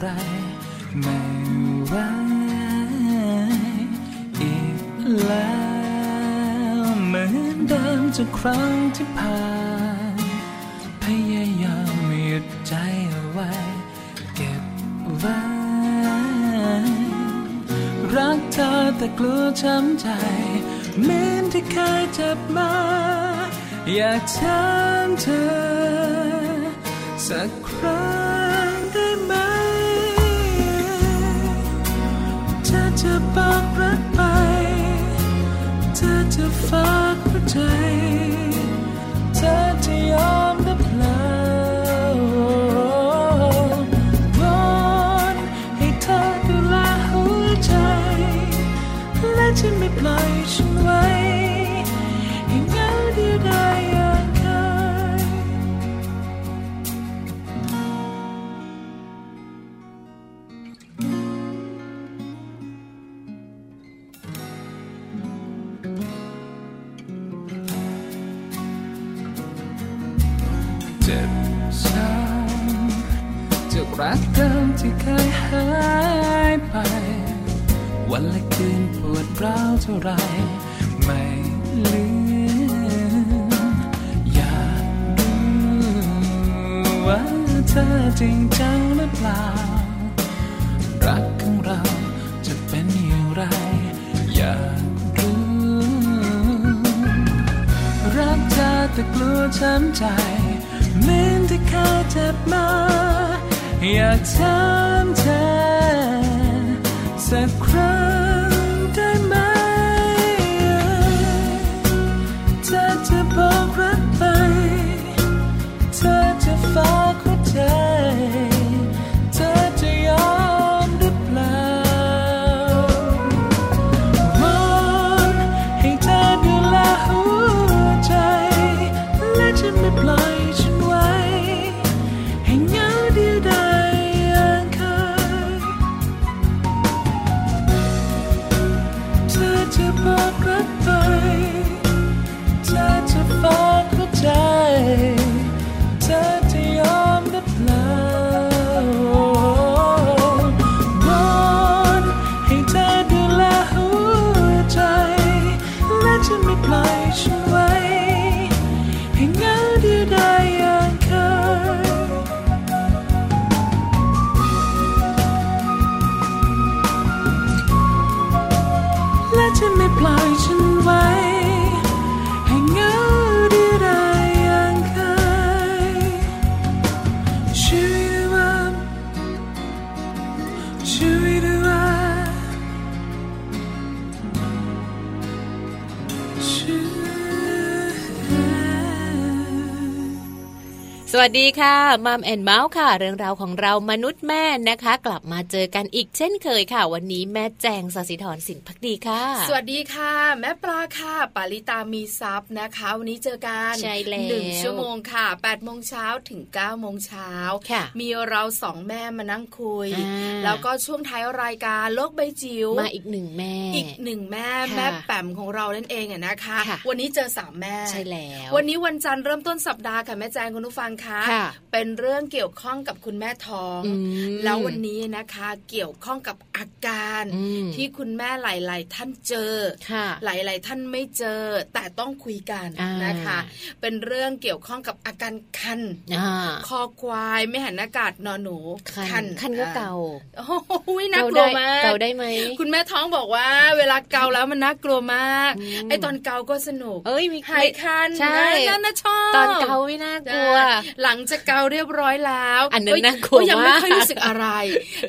ไรไม่ไหวอีกแล้วเหมือนเดิมจากครั้งที่ผ่านพยายามหยุดใจเอาไว้ เก็บไว้ รักเธอแต่กลัวช้ำใจเหมือนที่เคยเจ็บมา อยากถามเธอสักครั้ง อ รักเดิมที่เคยหายไป วันและคืนปวดร้าวเท่าไร ไม่ลืม อยากรู้ว่าเธอจริงจังหรือเปล่า รักของเราจะเป็นอย่างไร อยากรู้รักเธอแต่กลัวช้ำใจเหมือนที่เคยเจ็บมา อยากถามเธอสักครั้ง แล วัสดีค่ะมัมแอนเมาส์ค่ะ เรื่องราวของเรามนุษย์แม่นะคะ กลับมาเจอกันอีกเช่นเคยค่ะ วันนี้แม่แจงสศิธรสินพักดีค่ะ สวัสดีค่ะ แม่ปลาค่ะ ปาริตามีซับนะคะ วันนี้เจอกันใช่แล้วหนึ่งชั่วโมงค่ะ8ปดโมงเช้าถึง9ก้าโมงเช้าค่ะมีเราสองแม่มานั่งคุยอ่าแล้วก็ช่วงท้ายรายการโลกใบจิ๋วมาอีกหนึ่งแม่ อีกหนึ่งแม่ค่ะแม่แปมของเรานั่นเองอะนะคะค่ะวันนี้เจอสามแม่ใช่แล้ววันนี้วันจันทร์เริ่มต้นสัปดาห์ค่ะแม่แจงคุณผู้ฟังคะค่ะเป็นเรื่องเกี่ยวข้องกับคุณแม่ท้องอืมแล้ววันนี้นะคะ เกี่ยวข้องกับอาการอืมที่คุณแม่หลาย ๆ ท่านเจอค่ะหลาย ๆ ท่านไม่เจอ แต่ต้องคุยกันอ่านนะคะ เป็นเรื่องเกี่ยวข้องกับอาการคันอ่าคอควายไม่หันอากาศนอนหนูคันคันก็เกาโอ้โหน่ากเกาลัได้วมากเกาได้ไหมคุณแม่ท้องบอกว่า เวลาเกาแล้วมันน่ากลัวมากอืมไอตอนเกาก็สนุกเอ้ยมีหายคันใช่นั่นนะชอบตอนเกาไม่น่ากลัวใช่หลังจากเกาเรียบร้อยแล้ว อันนั้นน่ากลัวยังไม่มากค่อยรู้สึกอะไร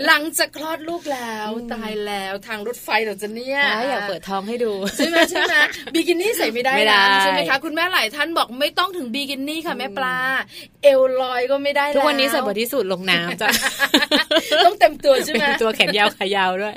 หลังจากคลอดลูกแล้วตายแล้วทางรถไฟเราจะเนี่ยอยากเปิดท้องให้ดูใช่ไหมใช่ไหมบิกินี่ใส่ไม่ได้ไม่ได้นะใช่ไหมคะคุณแม่หลายท่านบอกไม่ต้องถึงบิกินี่ค่ะแม่ปลา เอวลอยก็ไม่ได้แล้วทุกวันนี้ใส่ body suit ลงน้ำจ้ะต้องเต็มตัวใช่ไหมเป็นตัวแขนยาวขายาวด้วย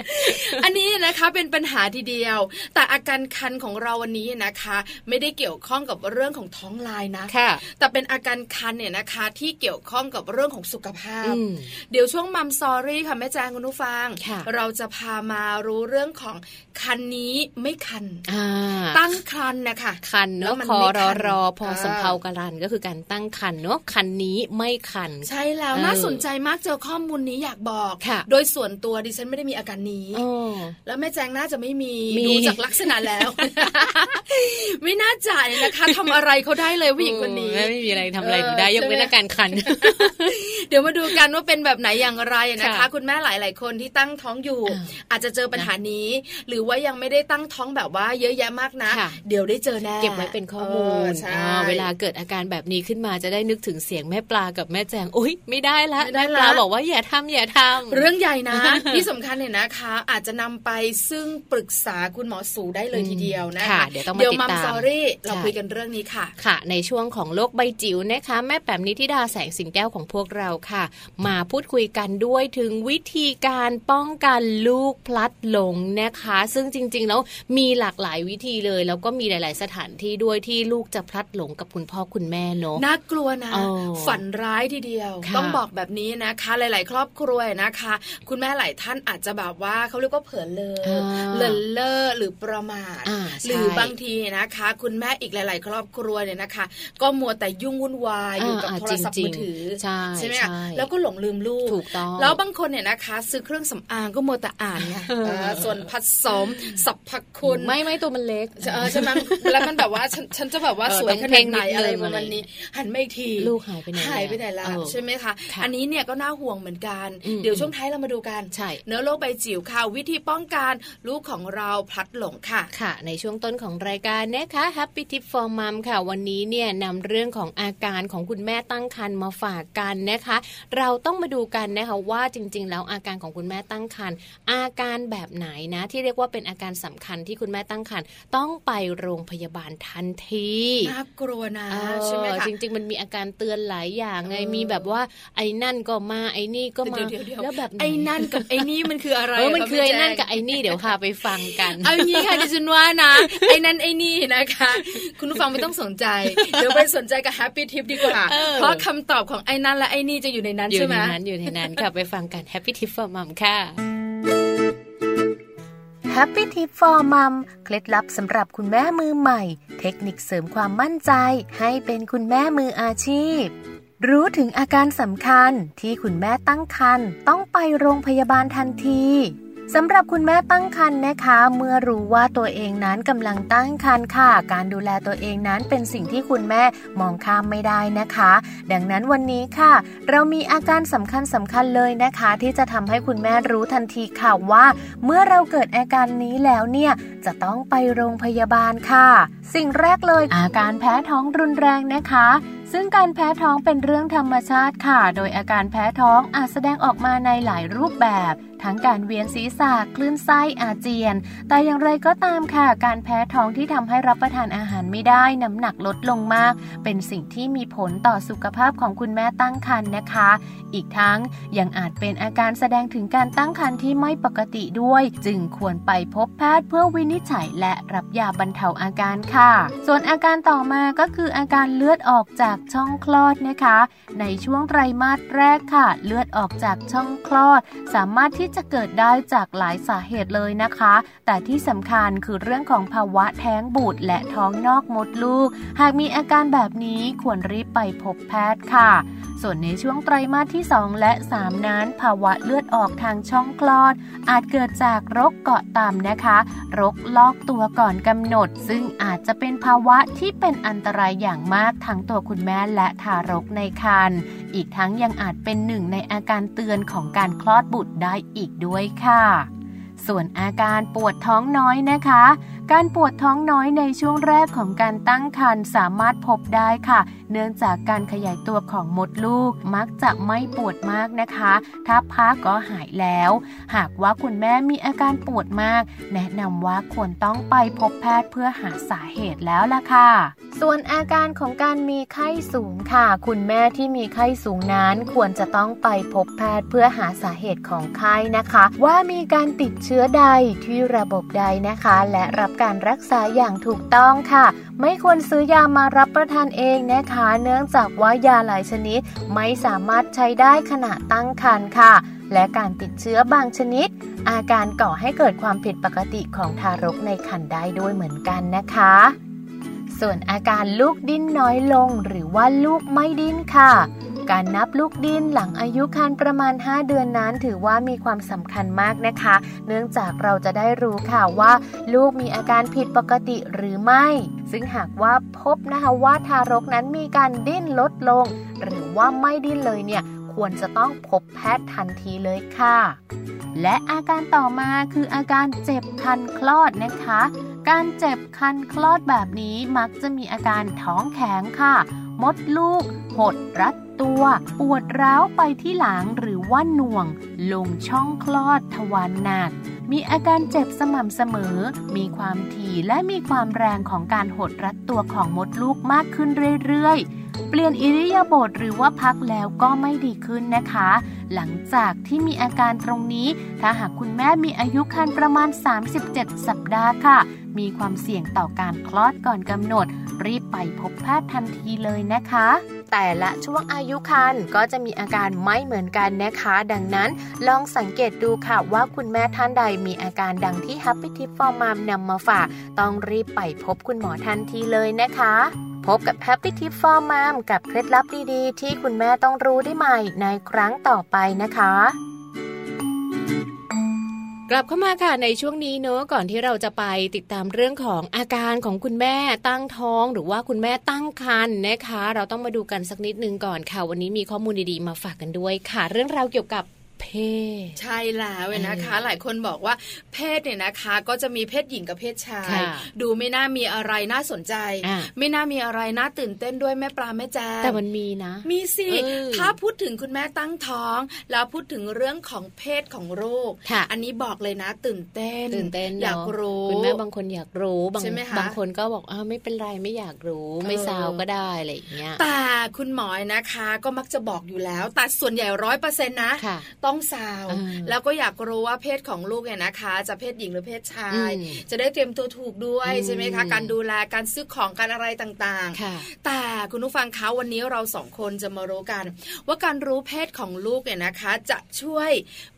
อันนี้นะคะเป็นปัญหาทีเดียว แต่อาการคันของเราวันนี้นะคะ ไม่ได้เกี่ยวข้องกับเรื่องของท้องลายนะค่ะแต่เป็นอาการคันเนี่ยนะคะที่เกี่ยวข้องกับเรื่องของสุขภาพอืมเดี๋ยวช่วงมัมซอรี่ค่ะแม่แจงคุณผู้ฟังค่ะเราจะพามารู้เรื่องของคันนี้ไม่คันอ่าตั้งครันนะคะคันแล้เนาะวมันคอไม่รคัอนรอพออ่าสำเพากรันก็คือการตั้งคันเนาะคันนี้ไม่คัน ใช่แล้วเออน่าสนใจมากเจอข้อมูลนี้อยากบอกค่ะโดยส่วนตัวดิฉันไม่ได้มีอาการนี้โอ้แล้วแม่แจงน่าจะไม่มีมีดูจากลักษณะแล้ว ไม่น่าจ่ายนะคะทำอะไรเขาได้เลยผู้หญิงคนนี้โอ้ไม่มีอะไรทำอะไรเออหนูได้ยกเว้นใช่ไหมอาการคัน เดี๋ยวมาดูกันว่าเป็นแบบไหนอย่างไรนะคะค่ะคุณแม่หลาย ๆ คนที่ตั้งท้องอยู่อ่าอาจจะเจอปัญหานี้ หรือว่ายังไม่ได้ตั้งท้องแบบว่าเยอะแยะมากนะค่ะเดี๋ยวได้เจอแน่เก็บไว้เป็นข้อมูลเใช่อ่าเวลาเกิดอาการแบบนี้ขึ้นมาจะได้นึกถึงเสียงแม่ปลากับแม่แจงโอ๊ยไม่ได้ละไม่ได้แม่ละปลาบอกว่าอย่าทำอย่าทำเรื่องใหญ่นะ ที่สำคัญเนี่ยนะคะ อาจจะนำไปซึ่งปรึกษาคุณหมอสูได้เลยทีเดียวนะค่ะคะเดี๋ยวต้องมาเดี๋ยวติดมัมตามซอรี่เราใช่คุยกันเรื่องนี้ค่ะค่ะ ในช่วงของโลกใบจิ๋วนะคะแม่แปมนิธิดาแสงสิงแก้วของพวกเราค่ะ มาพูดคุยกันด้วยถึงวิธีการป้องกันลูกพลัดหลงนะคะ ซึ่งจริงๆ แล้วมีหลากหลายวิธีเลย แล้วก็มีหลาย ๆ สถานที่ด้วยที่ลูกจะพลัดหลงกับคุณพ่อคุณแม่เนาะน่ากลัวนะอ๋อฝันร้ายทีเดียวค่ะต้องบอกแบบนี้นะคะ หลาย ๆ ครอบครัวนะคะ คุณแม่หลายท่านอาจจะแบบว่าเขาเรียกว่าเผลอเลออ่าเลินเล่อหรือประมาทอ่าใช่หรือบางทีนะคะ คุณแม่อีกหลาย ๆ ครอบครัวเนี่ยนะคะ ก็มัวแต่ยุ่งวุ่นวายอยู่กับอ่าโทรศัพท์จริมืงอๆถือใช่ไหมใช่คะแล้วก็หลงลืมลูกถูกต้องแล้วบางคนเนี่ยนะคะ ซื้อเครื่องสำอางก็มัวแต่อ่านไงเออเออส่วนผสมสรรพคุณไม่ไม่ตัวมันเล็กเออใช่ไหมแล้วมันแบบว่าฉันฉันจะแบบว่าเออสวยต้องขเพ่นาดงไหนนิดนึงอะไรประอะไรมาณนี้ หันไม่ทีลูกหายไปไหนหายไปไหนละเออใช่ไหมคะค่ะอันนี้เนี่ยก็น่าห่วงเหมือนกันอืมเดี๋ยวช่วงท้ายเรามาดูกันใช่เนื้อโลกใบจิ๋วค่ะวิธีป้องกันลูกของเราพลัดหลงค่ะค่ะ ในช่วงต้นของรายการนะคะ Happy Tip for Mom ค่ะ วันนี้เนี่ยนำเรื่องของอาการของคุณแม่ตั้งครรภ์มาฝากกันนะคะ เราต้องมาดูกันนะคะว่าจริง ๆ แล้วอาการของคุณแม่ตั้งครรภ์อาการแบบไหนนะที่เรียกว่าเป็นอาการสำคัญที่คุณแม่ตั้งครรภ์ต้องไปโรงพยาบาลทันทีน่ากลัวนะเออใช่ไหมคะจริง ๆ มันมีอาการเตือนหลายอย่างไงเออมีแบบว่าไอ้นั่นก็มาไอ้นี่ก็มาเดี๋ยวเดี๋ยวแล้วแบบหไอ้นั่นกับไอ้นี่มันคืออะไรเออมันะคือไอ้พี่แจงนั่นกับไอ้นี่เดี๋ยวพาไปฟังกัน เอางี้ค่ะดิฉันว่านะไอ้นั่นไอ้นี่นะคะ คุณผู้ฟังไม่ต้องสนใจเดี๋ยวไปสนใจกับ Happy Tip ดีกว่าเออเพราะคำตอบของไอ้นั่นและไอ้นี่จะอยู่ในนั้นอยู่ใช่ไหในมนั้นอยู่ในนั้นค่ะไปฟังกัน Happy Tip for Mom ค่ะ Happy Tip for Mom เคล็ดลับสำหรับคุณแม่มือใหม่ เทคนิคเสริมความมั่นใจ ให้เป็นคุณแม่มืออาชีพ รู้ถึงอาการสำคัญที่คุณแม่ตั้งครรภ์ต้องไปโรงพยาบาลทันที สำหรับคุณแม่ตั้งครรภ์นะคะ เมื่อรู้ว่าตัวเองนั้นกำลังตั้งครรภ์ค่ะ การดูแลตัวเองนั้นเป็นสิ่งที่คุณแม่มองข้ามไม่ได้นะคะ ดังนั้นวันนี้ค่ะ เรามีอาการสำคัญสำคัญเลยนะคะ ที่จะทำให้คุณแม่รู้ทันทีค่ะว่า เมื่อเราเกิดอาการนี้แล้วเนี่ยจะต้องไปโรงพยาบาลค่ะ สิ่งแรกเลยอาการแพ้ท้องรุนแรงนะคะ ซึ่งการแพ้ท้องเป็นเรื่องธรรมชาติค่ะ โดยอาการแพ้ท้องอาจแสดงออกมาในหลายรูปแบบ ทั้งการเวียนศีรษะคลื่นไส้อาเจียน แต่อย่างไรก็ตามค่ะ การแพ้ท้องที่ทำให้รับประทานอาหารไม่ได้น้ำหนักลดลงมาก เป็นสิ่งที่มีผลต่อสุขภาพของคุณแม่ตั้งครรภ์นะคะ อีกทั้งยังอาจเป็นอาการแสดงถึงการตั้งครรภ์ที่ไม่ปกติด้วย จึงควรไปพบแพทย์เพื่อวินิจฉัยและรับยาบรรเทาอาการค่ะ ส่วนอาการต่อมาก็คืออาการเลือดออกจากช่องคลอดนะคะ ในช่วงไตรมาสแรกค่ะ เลือดออกจากช่องคลอด สามารถที่จะเกิดได้จากหลายสาเหตุเลยนะคะ แต่ที่สำคัญคือเรื่องของภาวะแท้งบุตรและท้องนอกมดลูก หากมีอาการแบบนี้ควรรีบไปพบแพทย์ค่ะ ส่วนในช่วงไตรมาสที่ 2 และ 3 นั้น ภาวะเลือดออกทางช่องคลอด อาจเกิดจากโรคเกาะต่ำนะคะโรคลอกตัวก่อนกำหนด ซึ่งอาจจะเป็นภาวะที่เป็นอันตรายอย่างมากทั้งตัวคุณแม่และทารกในครรภ์อีกทั้งยังอาจเป็นหนึ่งในอาการเตือนของการคลอดบุตรได้อีกด้วยค่ะ ส่วนอาการปวดท้องน้อยนะคะ การปวดท้องน้อยในช่วงแรกของการตั้งครรภ์สามารถพบได้ค่ะ เนื่องจากการขยายตัวของมดลูกมักจะไม่ปวดมากนะคะ ถ้าพักก็หายแล้ว หากว่าคุณแม่มีอาการปวดมาก แนะนำว่าควรต้องไปพบแพทย์เพื่อหาสาเหตุแล้วล่ะค่ะ ส่วนอาการของการมีไข้สูงค่ะ คุณแม่ที่มีไข้สูงนั้นควรจะต้องไปพบแพทย์เพื่อหาสาเหตุของไข้นะคะ ว่ามีการติดเชื้อใดที่ระบบใดนะคะ และรับการรักษาอย่างถูกต้องค่ะ ไม่ควรซื้อยามารับประทานเองนะคะ เนื่องจากว่ายาหลายชนิดไม่สามารถใช้ได้ขณะตั้งครรภ์ค่ะ และการติดเชื้อบางชนิด อาการก่อให้เกิดความผิดปกติของทารกในครรภ์ได้ด้วยเหมือนกันนะคะส่วนอาการลูกดิ้นน้อยลงหรือว่าลูกไม่ดิ้นค่ะ การนับลูกดิ้นหลังอายุครรภ์ประมาณ 5 เดือนนั้นถือว่ามีความสำคัญมากนะคะ เนื่องจากเราจะได้รู้ค่ะว่า ลูกมีอาการผิดปกติหรือไม่ ซึ่งหากว่าพบนะคะว่าทารกนั้นมีการดิ้นลดลง หรือว่าไม่ดิ้นเลยเนี่ยควรจะต้องพบแพทย์ทันทีเลยค่ะ และอาการต่อมาคืออาการเจ็บคันคลอดนะคะ การเจ็บคันคลอดแบบนี้มักจะมีอาการท้องแข็งค่ะ มดลูก หดรัด ตัว ปวดร้าวไปที่หลังหรือว่าหน่วง ลงช่องคลอดทวารหนักมีอาการเจ็บสม่ำเสมอ มีความถี่และมีความแรงของการหดรัดตัวของมดลูกมากขึ้นเรื่อยๆ เปลี่ยนอิริยาบถหรือว่าพักแล้วก็ไม่ดีขึ้นนะคะ หลังจากที่มีอาการตรงนี้ ถ้าหากคุณแม่มีอายุครรภ์ประมาณ 37 สัปดาห์ค่ะ มีความเสี่ยงต่อการคลอดก่อนกำหนด รีบไปพบแพทย์ทันทีเลยนะคะแต่ละช่วงอายุครรภ์ก็จะมีอาการไม่เหมือนกันนะคะ ดังนั้นลองสังเกตดูค่ะว่าคุณแม่ท่านใดมีอาการดังที่ Happy Tip for Mom นำมาฝาก ต้องรีบไปพบคุณหมอทันทีเลยนะคะ พบกับ Happy Tip for Mom กับเคล็ดลับดีๆ ที่คุณแม่ต้องรู้ได้ใหม่ในครั้งต่อไปนะคะกลับเข้ามาค่ะในช่วงนี้เนอะก่อนที่เราจะไปติดตามเรื่องของอาการของคุณแม่ตั้งท้อง หรือว่าคุณแม่ตั้งครรภ์นะคะ เราต้องมาดูกันสักนิดนึงก่อนค่ะ วันนี้มีข้อมูลดีๆมาฝากกันด้วยค่ะ เรื่องราวเกี่ยวกับ เพศ ใช่แล้วเว้ยนะคะ หลายคนบอกว่าเพศเนี่ยนะคะ ก็จะมีเพศหญิงกับเพศชายค่ะดูไม่น่ามีอะไรน่าสนใจอะไม่น่ามีอะไรน่าตื่นเต้นด้วยแม่ปลาแม่แจ้งแต่มันมีนะ มีสิเออถ้าพูดถึงคุณแม่ตั้งท้อง แล้วพูดถึงเรื่องของเพศของลูกค่ะอันนี้บอกเลยนะตื่นเต้นตื่นเต้นเนอะอยากรู้คุณแม่บางคนอยากรู้บางใช่ไหมคะบางคนก็บอกอ้าวไม่เป็นไรไม่อยากรู้ไม่เออซาวก็ได้อะไรอย่างเงี้ยแต่คุณหมอยนะคะ ก็มักจะบอกอยู่แล้วแต่ส่วนใหญ่ร้อยเปอร์เซ็นต์นะค่ะต้องซาวเออแล้วก็อยากรู้ว่าเพศของลูกเนี่ยนะคะ จะเพศหญิงหรือเพศชายอืมจะได้เตรียมตัวถูกด้วยอืมใช่ไหมคะการดูแลการซื้อของการอะไรต่างค่ะๆแต่คุณผู้ฟังคะวันนี้เราสองคนจะมารู้กัน ว่าการรู้เพศของลูกเนี่ยนะคะ จะช่วย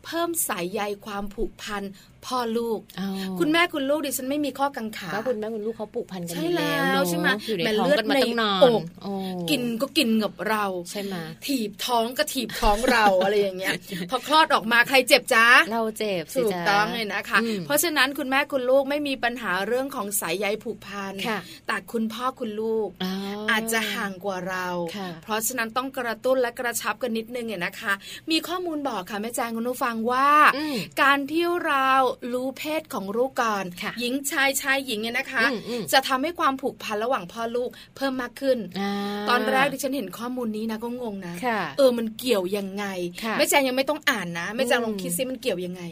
เพิ่มสายใยความผูกพันพ่อลูกอ๋อคุณแม่คุณลูกดิฉันไม่มีข้อกังขาก็คุณแม่คุณลูกเขาผูกพันกันใช่อยู่แล้วแล้วเนอะใช่ไหมอยู่ในแม่ท้องเลือดกันมาตั้งนานในอกโอ้กินก็กินกับเราใช่ไหมถีบท้องก็ถีบท้องเราอะไรอย่างเงี้ยพอคลอดออกมาใครเจ็บจ้าเราเจ็บสิถูกจ๊ะต้องเลยนะคะอืมเพราะฉะนั้นคุณแม่คุณลูกไม่มีปัญหาเรื่องของสายใยผูกพันค่ะแต่คุณพ่อคุณลูกอ๋ออาจจะห่างกว่าเราค่ะเพราะฉะนั้นต้องกระตุ้นและกระชับกันนิดนึงเนี่ยนะคะ มีข้อมูลบอกค่ะแม่แจงคุณผู้ฟังว่าอืมการที่เรารู้เพศของลูกก่อนค่ะหญิงชายชายหญิงเนี่ยนะคะอืมอืมจะทำให้ความผูกพันระหว่างพ่อลูกเพิ่มมากขึ้นาตอนแรกดิฉันเห็นข้อมูลนี้นะก็งงนะค่ะเออมันเกี่ยวยังไงค่ะแม่แจงยังไม่ต้องอ่านนะแม่แจงอืมลองคิดซิมันเกี่ยวยังไง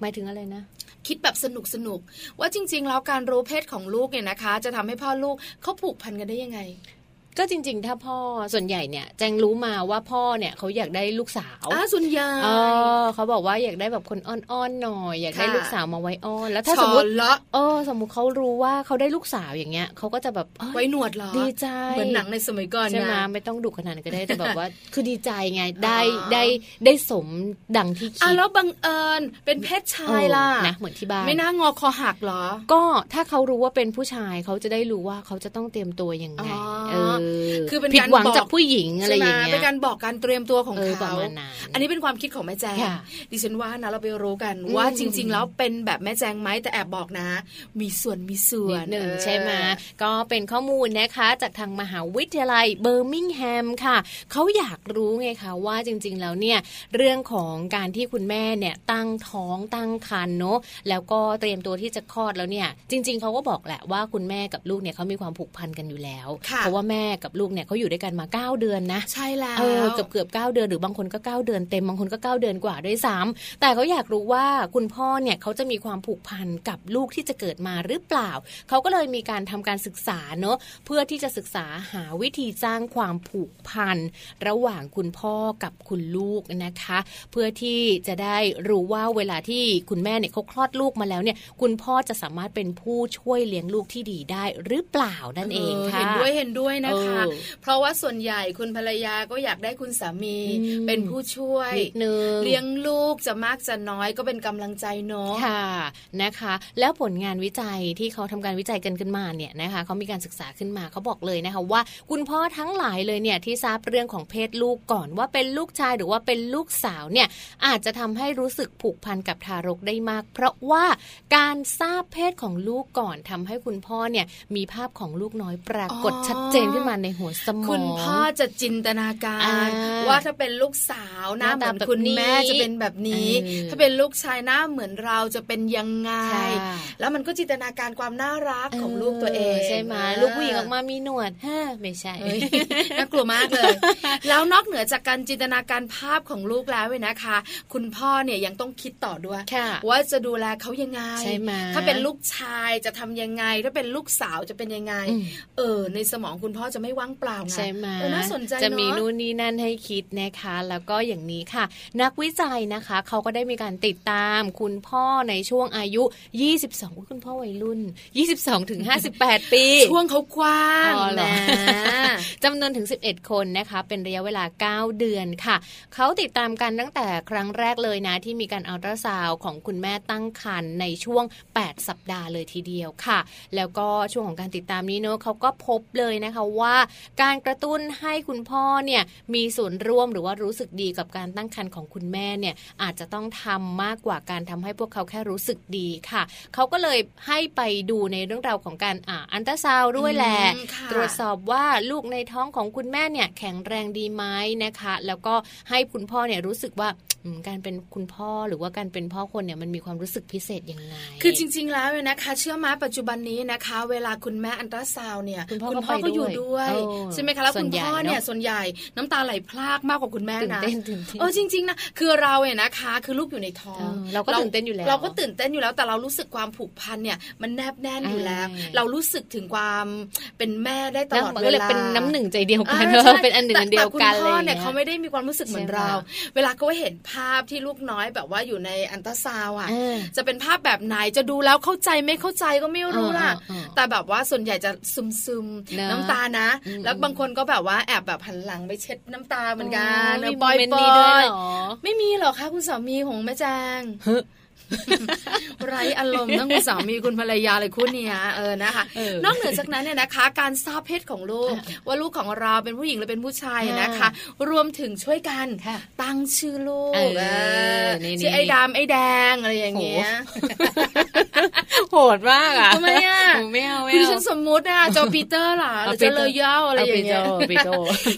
หมายถึงอะไรนะคิดแบบสนุกสนุกๆว่าจริง ๆ แล้วการรู้เพศของลูกเนี่ยนะคะ จะทำให้พ่อลูกเขาผูกพันกันได้ยังไง ก็จริง ๆ ถ้าพ่อส่วนใหญ่เนี่ยแจงรู้มาว่าพ่อเนี่ยเขาอยากได้ลูกสาวอ่าส่วนใหญ่เออเขาบอกว่าอยากได้แบบคนอ้อนๆหน่อยอยากได้ค่ะลูกสาวมาไว้อ้อน แล้วถ้าชสอมมติเลาะเออสมมุติเขารู้ว่าเขาได้ลูกสาวอย่างเงี้ยเขาก็จะแบบเอ้ยไว้หนวดเหรอดีใจเหมือนหนังในสมัยก่อนใช่ไหมนะไม่ต้องดุขนาดนั้นก็ได้แต่แบบว่า คือดีใจไงได้อ๋อได้ได้สมดังที่อะคิดแล้วบังเอิญเป็นเพศชายล่ะเออนะเหมือนที่บ้านไม่น่างอคอหักเหรอ ก็ถ้าเขารู้ว่าเป็นผู้ชายเขาจะได้รู้ว่าเขาจะต้องเตรียมตัวยังไงอ๋อเออคือเป็นการหวังจากผู้หญิงอะไรอย่างเงี้ยเป็นการบอกการเตรียมตัวของเขาอันนี้เป็นความคิดของแม่แจงดิฉันว่านะเราไปรู้กันว่าจริง ๆ แล้วเป็นแบบแม่แจงไหมแต่แอบบอกนะ มีส่วนมีส่วนหนึ่งใช่ไหมก็เป็นข้อมูลนะคะ จากทางมหาวิทยาลัยเบอร์มิงแฮมค่ะเขาอยากรู้ไงคะว่าจริง ๆ แล้วเนี่ยเรื่องของการที่คุณแม่เนี่ยตั้งท้องตั้งครรภ์เนาะแล้วก็เตรียมตัวที่จะคลอดแล้วเนี่ย จริง ๆเขาก็บอกแหละว่าคุณแม่กับลูกเนี่ยเขามีความผูกพันกันอยู่แล้ว เพราะว่าแม่กับลูกเนี่ยเขาอยู่ด้วยกันมา 9 เดือนนะใช่แล้วเออเกือบเกือบเเดือนหรือบางคนก็ 9 เดือนเต็มบางคนก็ 9 เดือนกว่าด้วยซ้ำแต่เขาอยากรู้ว่าคุณพ่อเนี่ยเขาจะมีความผูกพันกับลูกที่จะเกิดมาหรือเปล่า เขาก็เลยมีการทำการศึกษาเนาะเพื่อที่จะศึกษาหาวิธีสร้างความผูกพันระหว่างคุณพ่อกับคุณลูกนะคะ เพื่อที่จะได้รู้ว่าเวลาที่คุณแม่เนี่ยเขาคลอดลูกมาแล้วเนี่ย คุณพ่อจะสามารถเป็นผู้ช่วยเลี้ยงลูกที่ดีได้หรือเปล่านั่นเองค่ะเห็นด้วยเห็นด้วยนะคะ เพราะว่าส่วนใหญ่คุณภรรยาก็อยากได้คุณสามี เป็นผู้ช่วยเลี้ยงลูกจะมากจะน้อยก็เป็นกำลังใจเนาะค่ะนะคะ แล้วผลงานวิจัยที่เขาทำการวิจัยกันขึ้นมาเนี่ยนะคะเขามีการศึกษาขึ้นมาเขาบอกเลยนะคะว่า คุณพ่อทั้งหลายเลยเนี่ยที่ทราบเรื่องของเพศลูกก่อนว่าเป็นลูกชายหรือว่าเป็นลูกสาวเนี่ยอาจจะทำให้รู้สึกผูกพันกับทารกได้มาก เพราะว่าการทราบเพศของลูกก่อนทำให้คุณพ่อเนี่ยมีภาพของลูกน้อยปรากฏชัดเจนขึ้นมาในหัวสมอง คุณพ่อจะจินตนาการ ว่าถ้าเป็นลูกสาวหน้าเหมือนคุณแม่จะเป็นแบบนี้ ถ้าเป็นลูกชายหน้าเหมือนเราจะเป็นยังไง แล้วมันก็จินตนาการความน่ารักของลูกตัวเองใช่ไหมลูกผู้หญิงออกมามีหนวดฮไม่ใช่น่ากลัวมากเลย แล้วนอกเหนือจากการจินตนาการภาพของลูกแล้วเว้นะคะ คุณพ่อเนี่ยยังต้องคิดต่อด้วยว่าจะดูแลเขายังไงใช่ไหมถ้าเป็นลูกชายจะทำยังไง ถ้าเป็นลูกสาวจะเป็นยังไง เออ ในสมองคุณพ่อจะไม่ว่างเปล่าใช่ไหมน่าสนใจจะมีนู่นนี่นั่นให้คิดนะคะ แล้วก็อย่างนี้ค่ะ นักวิจัยนะคะ เขาก็ได้มีการติดตามคุณพ่อในช่วงอายุ 22 คุณพ่อวัยรุ่น 22ถึง58 ปี ช่วงเขากว้างนะจำนวนถึง 11 คนนะคะ เป็นระยะเวลา 9 เดือนค่ะ เขาติดตามกันตั้งแต่ครั้งแรกเลยนะ ที่มีการอัลตราซาวของคุณแม่ตั้งครรภ์ในช่วง 8 สัปดาห์เลยทีเดียวค่ะ แล้วก็ช่วงของการติดตามนี้เนอะเขาก็พบเลยนะคะว่าการกระตุ้นให้คุณพ่อเนี่ยมีส่วนร่วมหรือว่ารู้สึกดีกับการตั้งครรภ์ของคุณแม่เนี่ยอาจจะต้องทำมากกว่าการทำให้พวกเขาแค่รู้สึกดีค่ะ เขาก็เลยให้ไปดูในเรื่องราวของการอ่าอันตราซาวด้วยแหละตรวจสอบว่าลูกในท้องของคุณแม่เนี่ยแข็งแรงดีไหมนะคะ แล้วก็ให้คุณพ่อเนี่ยรู้สึกว่าการเป็นคุณพ่อหรือว่าการเป็นพ่อคนเนี่ยมันมีความรู้สึกพิเศษยังไง คือจริง ๆ แล้วเนี่ยนะคะ เชื่อมาปัจจุบันนี้นะคะ เวลาคุณแม่อันตราซาวเนี่ยคุณพ่อก็อยู่ด้วยใช่ไหมคะแล้วคุณพ่อเนี่ยส่วนใหญ่น้ำตาไหลพลากมากกว่าคุณแม่นะเออจริงๆนะคือเราเนี่ยนะคะ คือลูกอยู่ในท้อง เราก็ตื่นเต้นอยู่แล้วเราก็ตื่นเต้นอยู่แล้วแต่เรารู้สึกความผูกพันเนี่ยมันแนบแน่นอยู่แล้ว เรารู้สึกถึงความเป็นแม่ได้ตลอดเวลาเป็นน้ำหนึ่งใจเดียวกันเป็นอันหนึ่งอันเดียวกันเลยแต่คุณพ่อเนี่ยเขาไม่ได้มีความรู้สึกเหมือนเรา เวลาเขาเห็นภาพที่ลูกน้อยแบบว่าอยู่ในอันตราซาวอะจะเป็นภาพแบบไหนจะดูแล้วเข้าใจไม่เข้าใจก็ไม่รู้ล่ะ แต่แบบว่าส่วนใหญ่จะซึมซึมน้ำตานะ แล้วบางคนก็แบบว่าแอบแบบหันหลังไปเช็ดน้ำตาเหมือนกันปอยปอยไม่มีหรอกคะคุณสามีของแม่แจง ไรอารมณ์ทั้งคุณสามีคุณภรรยาเลยคุณเนี่ยเออนะคะ นอกเหนือจากนั้นเนี่ยนะคะ การทราบเพศของลูก ว่าลูกของเราเป็นผู้หญิงหรือเป็นผู้ชายนะคะ รวมถึงช่วยกันตั้งชื่อลูกชื่อไอ้ดำไอ้แดงอะไรอย่างเงี้ยโหดมากอะทำไมอะไม่เอาไม่เอาคือฉันสมมุติอะจอปีเตอร์ล่ะหรือจะเลยย่าอะไรอย่างเงี้ย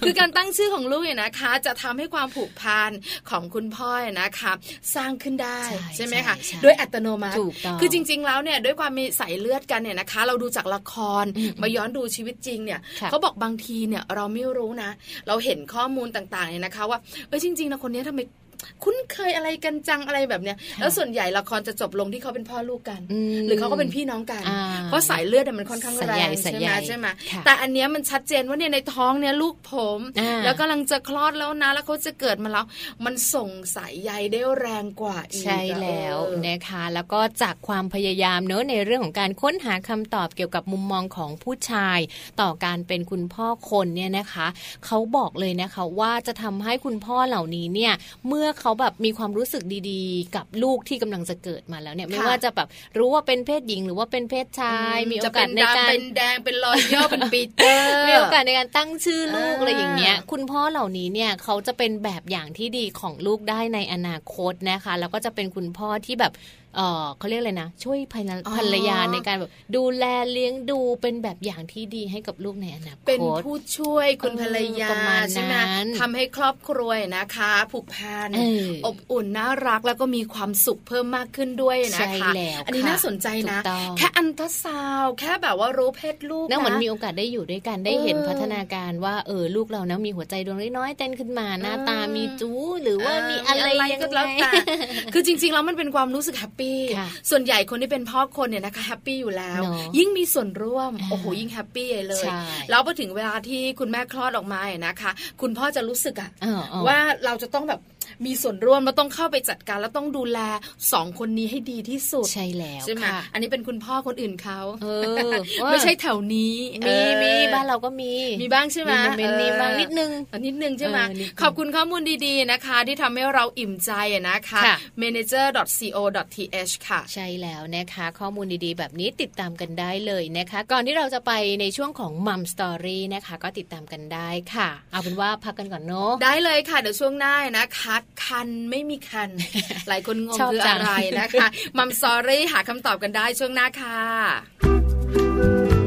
คือการตั้งชื่อของลูกเนี่ยนะคะ จะทำให้ความผูกพันของคุณพ่อนะคะ สร้างขึ้นได้ใช่ไหมคะด้วยอัตโนมัติคือจริง ๆ แล้วเนี่ยด้วยความมีสายเลือดกันเนี่ยนะคะ เราดูจากละครมาย้อนดูชีวิตจริงเนี่ยเขาบอกบางทีเนี่ยเราไม่รู้นะ เราเห็นข้อมูลต่างๆเนี่ยนะคะ ว่าเออจริงๆนะคนนี้ทำไม คุ้นเคยอะไรกันจังอะไรแบบเนี้ย แล้วส่วนใหญ่ละครจะจบลงที่เขาเป็นพ่อลูกกัน หรือเขาก็เป็นพี่น้องกัน เพราะสายเลือดมันค่อนข้างแรงใช่ไหมใช่ไหมแต่อันเนี้ยมันชัดเจนว่าเนี่ยในท้องเนี่ยลูกผม แล้วกำลังจะคลอดแล้วนะ แล้วเขาจะเกิดมาแล้ว มันส่งสายใยได้แรงกว่าใช่แล้วนะคะ แล้วก็จากความพยายามเนอะในเรื่องของการค้นหาคำตอบเกี่ยวกับมุมมองของผู้ชาย ต่อการเป็นคุณพ่อคนเนี่ยนะคะเขาบอกเลยนะคะว่าจะทำให้คุณพ่อเหล่านี้เนี่ยเมื่อมื่อเขาแบบมีความรู้สึกดีๆ กับลูกที่กำลังจะเกิดมาแล้วเนี่ย ไม่ว่าจะแบบรู้ว่าเป็นเพศหญิงหรือว่าเป็นเพศชาย มีโอกาสในการเป็นแดงเป็นรอยย่อเป็นปีเตอร์มีโอกาสในการตั้งชื่อลูกอะไรอย่างเงี้ย คุณพ่อเหล่านี้เนี่ยเขาจะเป็นแบบอย่างที่ดีของลูกได้ในอนาคตนะคะ แล้วก็จะเป็นคุณพ่อที่แบบ เออเขาเรียกอะไรนะ ช่วยภรรยาในการแบบดูแลเลี้ยงดูเป็นแบบอย่างที่ดีให้กับลูกในอนาคตเป็นผู้ช่วยคุณภรรยาใช่ไหมทำให้ครอบครัวนะคะ ผูกพันอบอุ่นน่ารักแล้วก็มีความสุขเพิ่มมากขึ้นด้วยนะคะอันนี้น่าสนใจนะ แค่อันตราซาวแค่แบบว่ารู้เพศลูกนะเหมือนมีโอกาสได้อยู่ด้วยกันได้เห็นพัฒนาการว่าเออลูกเรานะมีหัวใจดวงน้อยๆเต้นขึ้นมาหน้าตามีจู้หรือว่ามีอะไรยังไงคือจริง ๆ แล้วมันเป็นความรู้สึก happy ส่วนใหญ่คนที่เป็นพ่อคนเนี่ยนะคะ happy อยู่แล้ว ยิ่งมีส่วนร่วมโอ้โหยิ่ง happy เลย แล้วพอถึงเวลาที่คุณแม่คลอดออกมาเนี่ยนะคะ คุณพ่อจะรู้สึกอะว่าเราจะต้องแบบ มีส่วนร่วมเราต้องเข้าไปจัดการแล้วต้องดูแลสองคนนี้ให้ดีที่สุดใช่แล้วใช่ไหมอันนี้เป็นคุณพ่อคนอื่นเขาเออไม่ใช่แถวนี้มีมีบ้านเราก็มีมีบ้างใช่ไหมมีมีบ้างนิดนึงนิดนึงใช่ไหมขอบคุณข้อมูลดีๆนะคะ ที่ทำให้เราอิ่มใจนะคะ manager.co.th ค่ะ ใช่แล้วนะคะ ข้อมูลดีๆ แบบนี้ติดตามกันได้เลยนะคะ ก่อนที่เราจะไปในช่วงของมัมสตอรี่นะคะ ก็ติดตามกันได้ค่ะ เอาเป็นว่าพักกันก่อนเนาะได้เลยค่ะ เดี๋ยวช่วงหน้านะคะคันไม่มีคัน หลายคนงงคืออะไรนะคะ มัมซอรี่หาคำตอบกันได้ช่วงหน้าค่ะ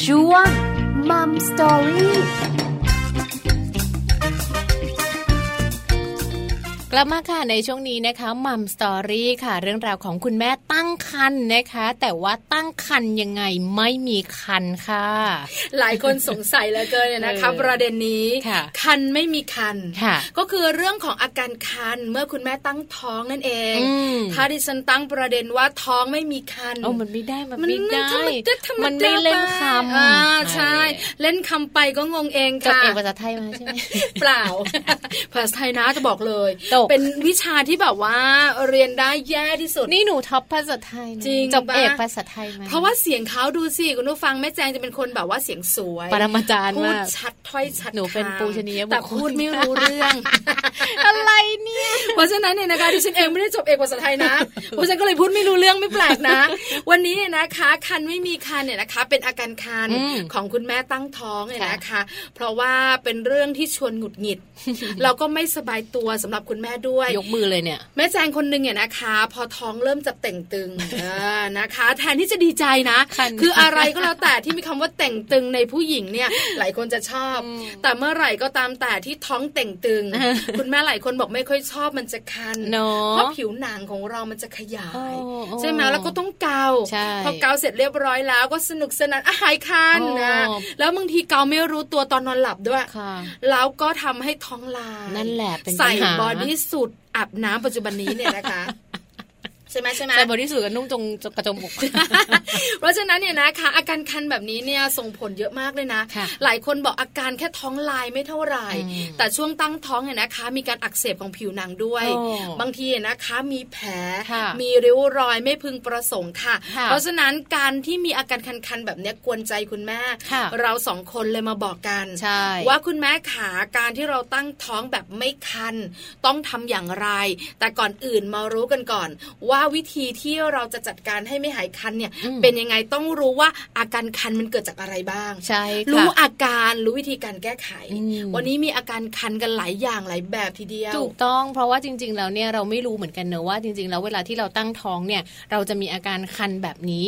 ช่วง Mom Story กลับมาค่ะในช่วงนี้นะคะ Mom Story ค่ะ เรื่องราวของคุณแม่ตั้งครรภ์นะคะ แต่ว่าตั้งครรภ์ยังไงไม่มีคันค่ะ หลายคนสงสัยเหลือเกินนะคะประเด็นนี้คันไม่มีคันก็คือเรื่องของอาการคันเมื่อคุณแม่ตั้งท้องนั่นเอง ถ้าดิฉันตั้งประเด็นว่าท้องไม่มีคันโอ้มันไม่ได้มันไม่ได้มันไม่เล่นคำอ่าใช่ เล่นคำไปก็งงเองค่ะจบเอกภาษาไทยมาใช่ไหมเปล่าภาษาไทยนะจะบอกเลยเป็นวิชาที่แบบว่าเรียนได้แย่ที่สุด นี่หนูท็อปภาษาไทยจริงจบเอกภาษาไทยมาเพราะว่าเสียงเขาดูสิคุณผู้ฟังแม่แจงจะเป็นคนแบบว่าเสียงสวยปรมาจารย์พูดชัดถ้อยชัดหนูเป็นปูชนียบุคคลแต่พูดไม่รู้เรื่อง อะไรเนี่ยเพราะฉะนั้นเนี่ยนะคะที่ฉันเองไม่ได้จบเอกภาษาไทยนะเพราะฉันก็เลยพูดไม่รู้เรื่องไม่แปลกนะ วันนี้เนี่ยนะคะ คันไม่มีคันเนี่ยนะคะ เป็นอาการคันของคุณแม่ตั้งท้องเนี่ยนะคะ เพราะว่าเป็นเรื่องที่ชวนหงุดหงิด เราก็ไม่สบายตัวสำหรับคุณแม่ด้วย ยกมือเลยเนี่ย แม่แจงคนหนึ่งเนี่ยนะคะ พอท้องเริ่มจะเต่งตึงนะคะ แทนที่จะดีใจนะ คืออะไรก็แล้วแต่ที่มีคำว่าเต่งตึงในผู้หญิงเนี่ย หลายคนจะชอบ แต่เมื่อไหร่ก็ตามแต่ที่ท้องเต่งตึง คุณแม่หลายคนบอกไม่ค่อยชอบมันจะคันเพราะผิวหนังของเรามันจะขยาย ใช่ไหมแล้วก็ต้องเกาพอเกาเสร็จเรียบร้อยแล้วก็สนุกสนานอาหายคันนะแล้วบางทีเกาไม่รู้ตัวตอนนอนหลับด้วยแล้วก็ทำให้ท้องลายนั่นแหละใส่บอดี้สุดอาบน้ำปัจจุบันนี้เนี่ยนะคะ ใช่ไหมใช่ไหมใส่บริสุทธิ์กับนุ่งจงกระจมอกเพราะฉะนั้นเนี่ยนะคะ อาการคันแบบนี้เนี่ยส่งผลเยอะมากเลยนะ หลายคนบอกอาการแค่ท้องลายไม่เท่าไหร่ แต่ช่วงตั้งท้องเนี่ยนะคะ มีการอักเสบของผิวหนังด้วย บางทีนะคะมีแผลมีริ้วรอยไม่พึงประสงค์ค่ะ เพราะฉะนั้นการที่มีอาการคันๆแบบนี้กวนใจคุณแม่ เราสองคนเลยมาบอกกัน ว่าคุณแม่ขาการที่เราตั้งท้องแบบไม่คัน ต้องทำอย่างไร แต่ก่อนอื่นมารู้กันก่อนว่าวิธีที่เราจะจัดการให้ไม่หายคันเนี่ยเป็นยังไงต้องรู้ว่าอาการคันมันเกิดจากอะไรบ้าง ใช่รู้อาการรู้วิธีการแก้ไข วันนี้มีอาการคันกันหลายอย่างหลายแบบทีเดียวถูกต้องเพราะว่าจริง ๆ แล้วเนี่ยเราไม่รู้เหมือนกันเนอะว่าจริง ๆ แล้วเวลาที่เราตั้งท้องเนี่ยเราจะมีอาการคันแบบนี้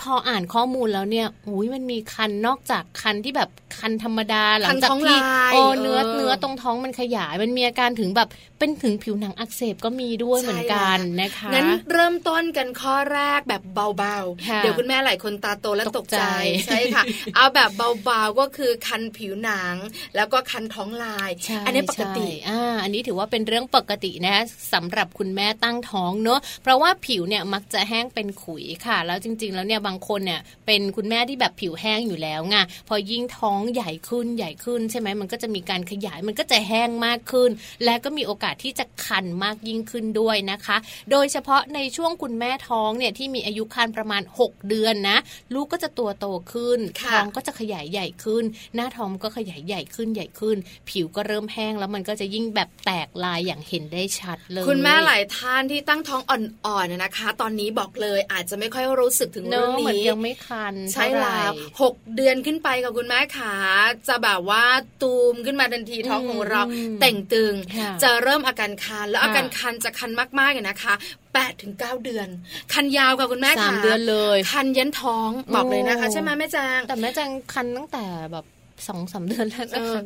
พออ่านข้อมูลแล้วเนี่ยอุ้ยมันมีคันนอกจากคันที่แบบคันธรรมดาหลังจากที่โอ้เนื้อเนื้อตรงท้องมันขยาย มันมีอาการถึงแบบเป็นถึงผิวหนังอักเสบก็มีด้วยเหมือนกันนะคะงั้นเริ่มต้นกันข้อแรกแบบเบาๆ เดี๋ยวคุณแม่หลายคนตาโตและตกใจใช่ค่ะ เอาแบบเบาๆก็คือคันผิวหนัง แล้วก็คันท้องลาย อันนี้ปกติอ่าอันนี้ถือว่าเป็นเรื่องปกตินะสำหรับคุณแม่ตั้งท้องเนอะเพราะว่าผิวเนี่ยมักจะแห้งเป็นขุยค่ะ แล้วจริง ๆ แล้วเนี่ยบางคนเนี่ยเป็นคุณแม่ที่แบบผิวแห้งอยู่แล้วไงพอยิ่งท้องใหญ่ขึ้นใหญ่ขึ้นใช่ไหมมันก็จะมีการขยายมันก็จะแห้งมากขึ้น และก็มีโอกาสที่จะคันมากยิ่งขึ้นด้วยนะคะ โดยเฉพาะในช่วงคุณแม่ท้องเนี่ยที่มีอายุคันประมาณ 6 เดือนนะ ลูกก็จะตัวโตขึ้นท้องก็จะขยายใหญ่ขึ้น หน้าท้องก็ขยายใหญ่ขึ้นใหญ่ขึ้น ผิวก็เริ่มแห้งแล้วมันก็จะยิ่งแบบแตกลายอย่างเห็นได้ชัดเลย คุณแม่หลายท่านที่ตั้งท้องอ่อนๆนะคะ ตอนนี้บอกเลยอาจจะไม่ค่อยรู้สึกถึงเรื่องนี้ยังไม่คันใช่แล้วหกเดือนขึ้นไปกับคุณแม่ขาจะแบบว่าตูมขึ้นมาทันทีท้องของเราแต่งตึงจะเริ่มอาการคันแล้วอาการคันจะคันมากๆเลยนะคะแปดถึงเก้าเดือน คันยาวกับคุณแม่สามเดือนเลย คันยันท้องบอกเลยนะคะ ใช่ไหมแม่จางแต่แม่จางคันตั้งแต่แบบ สองสาเดือนแ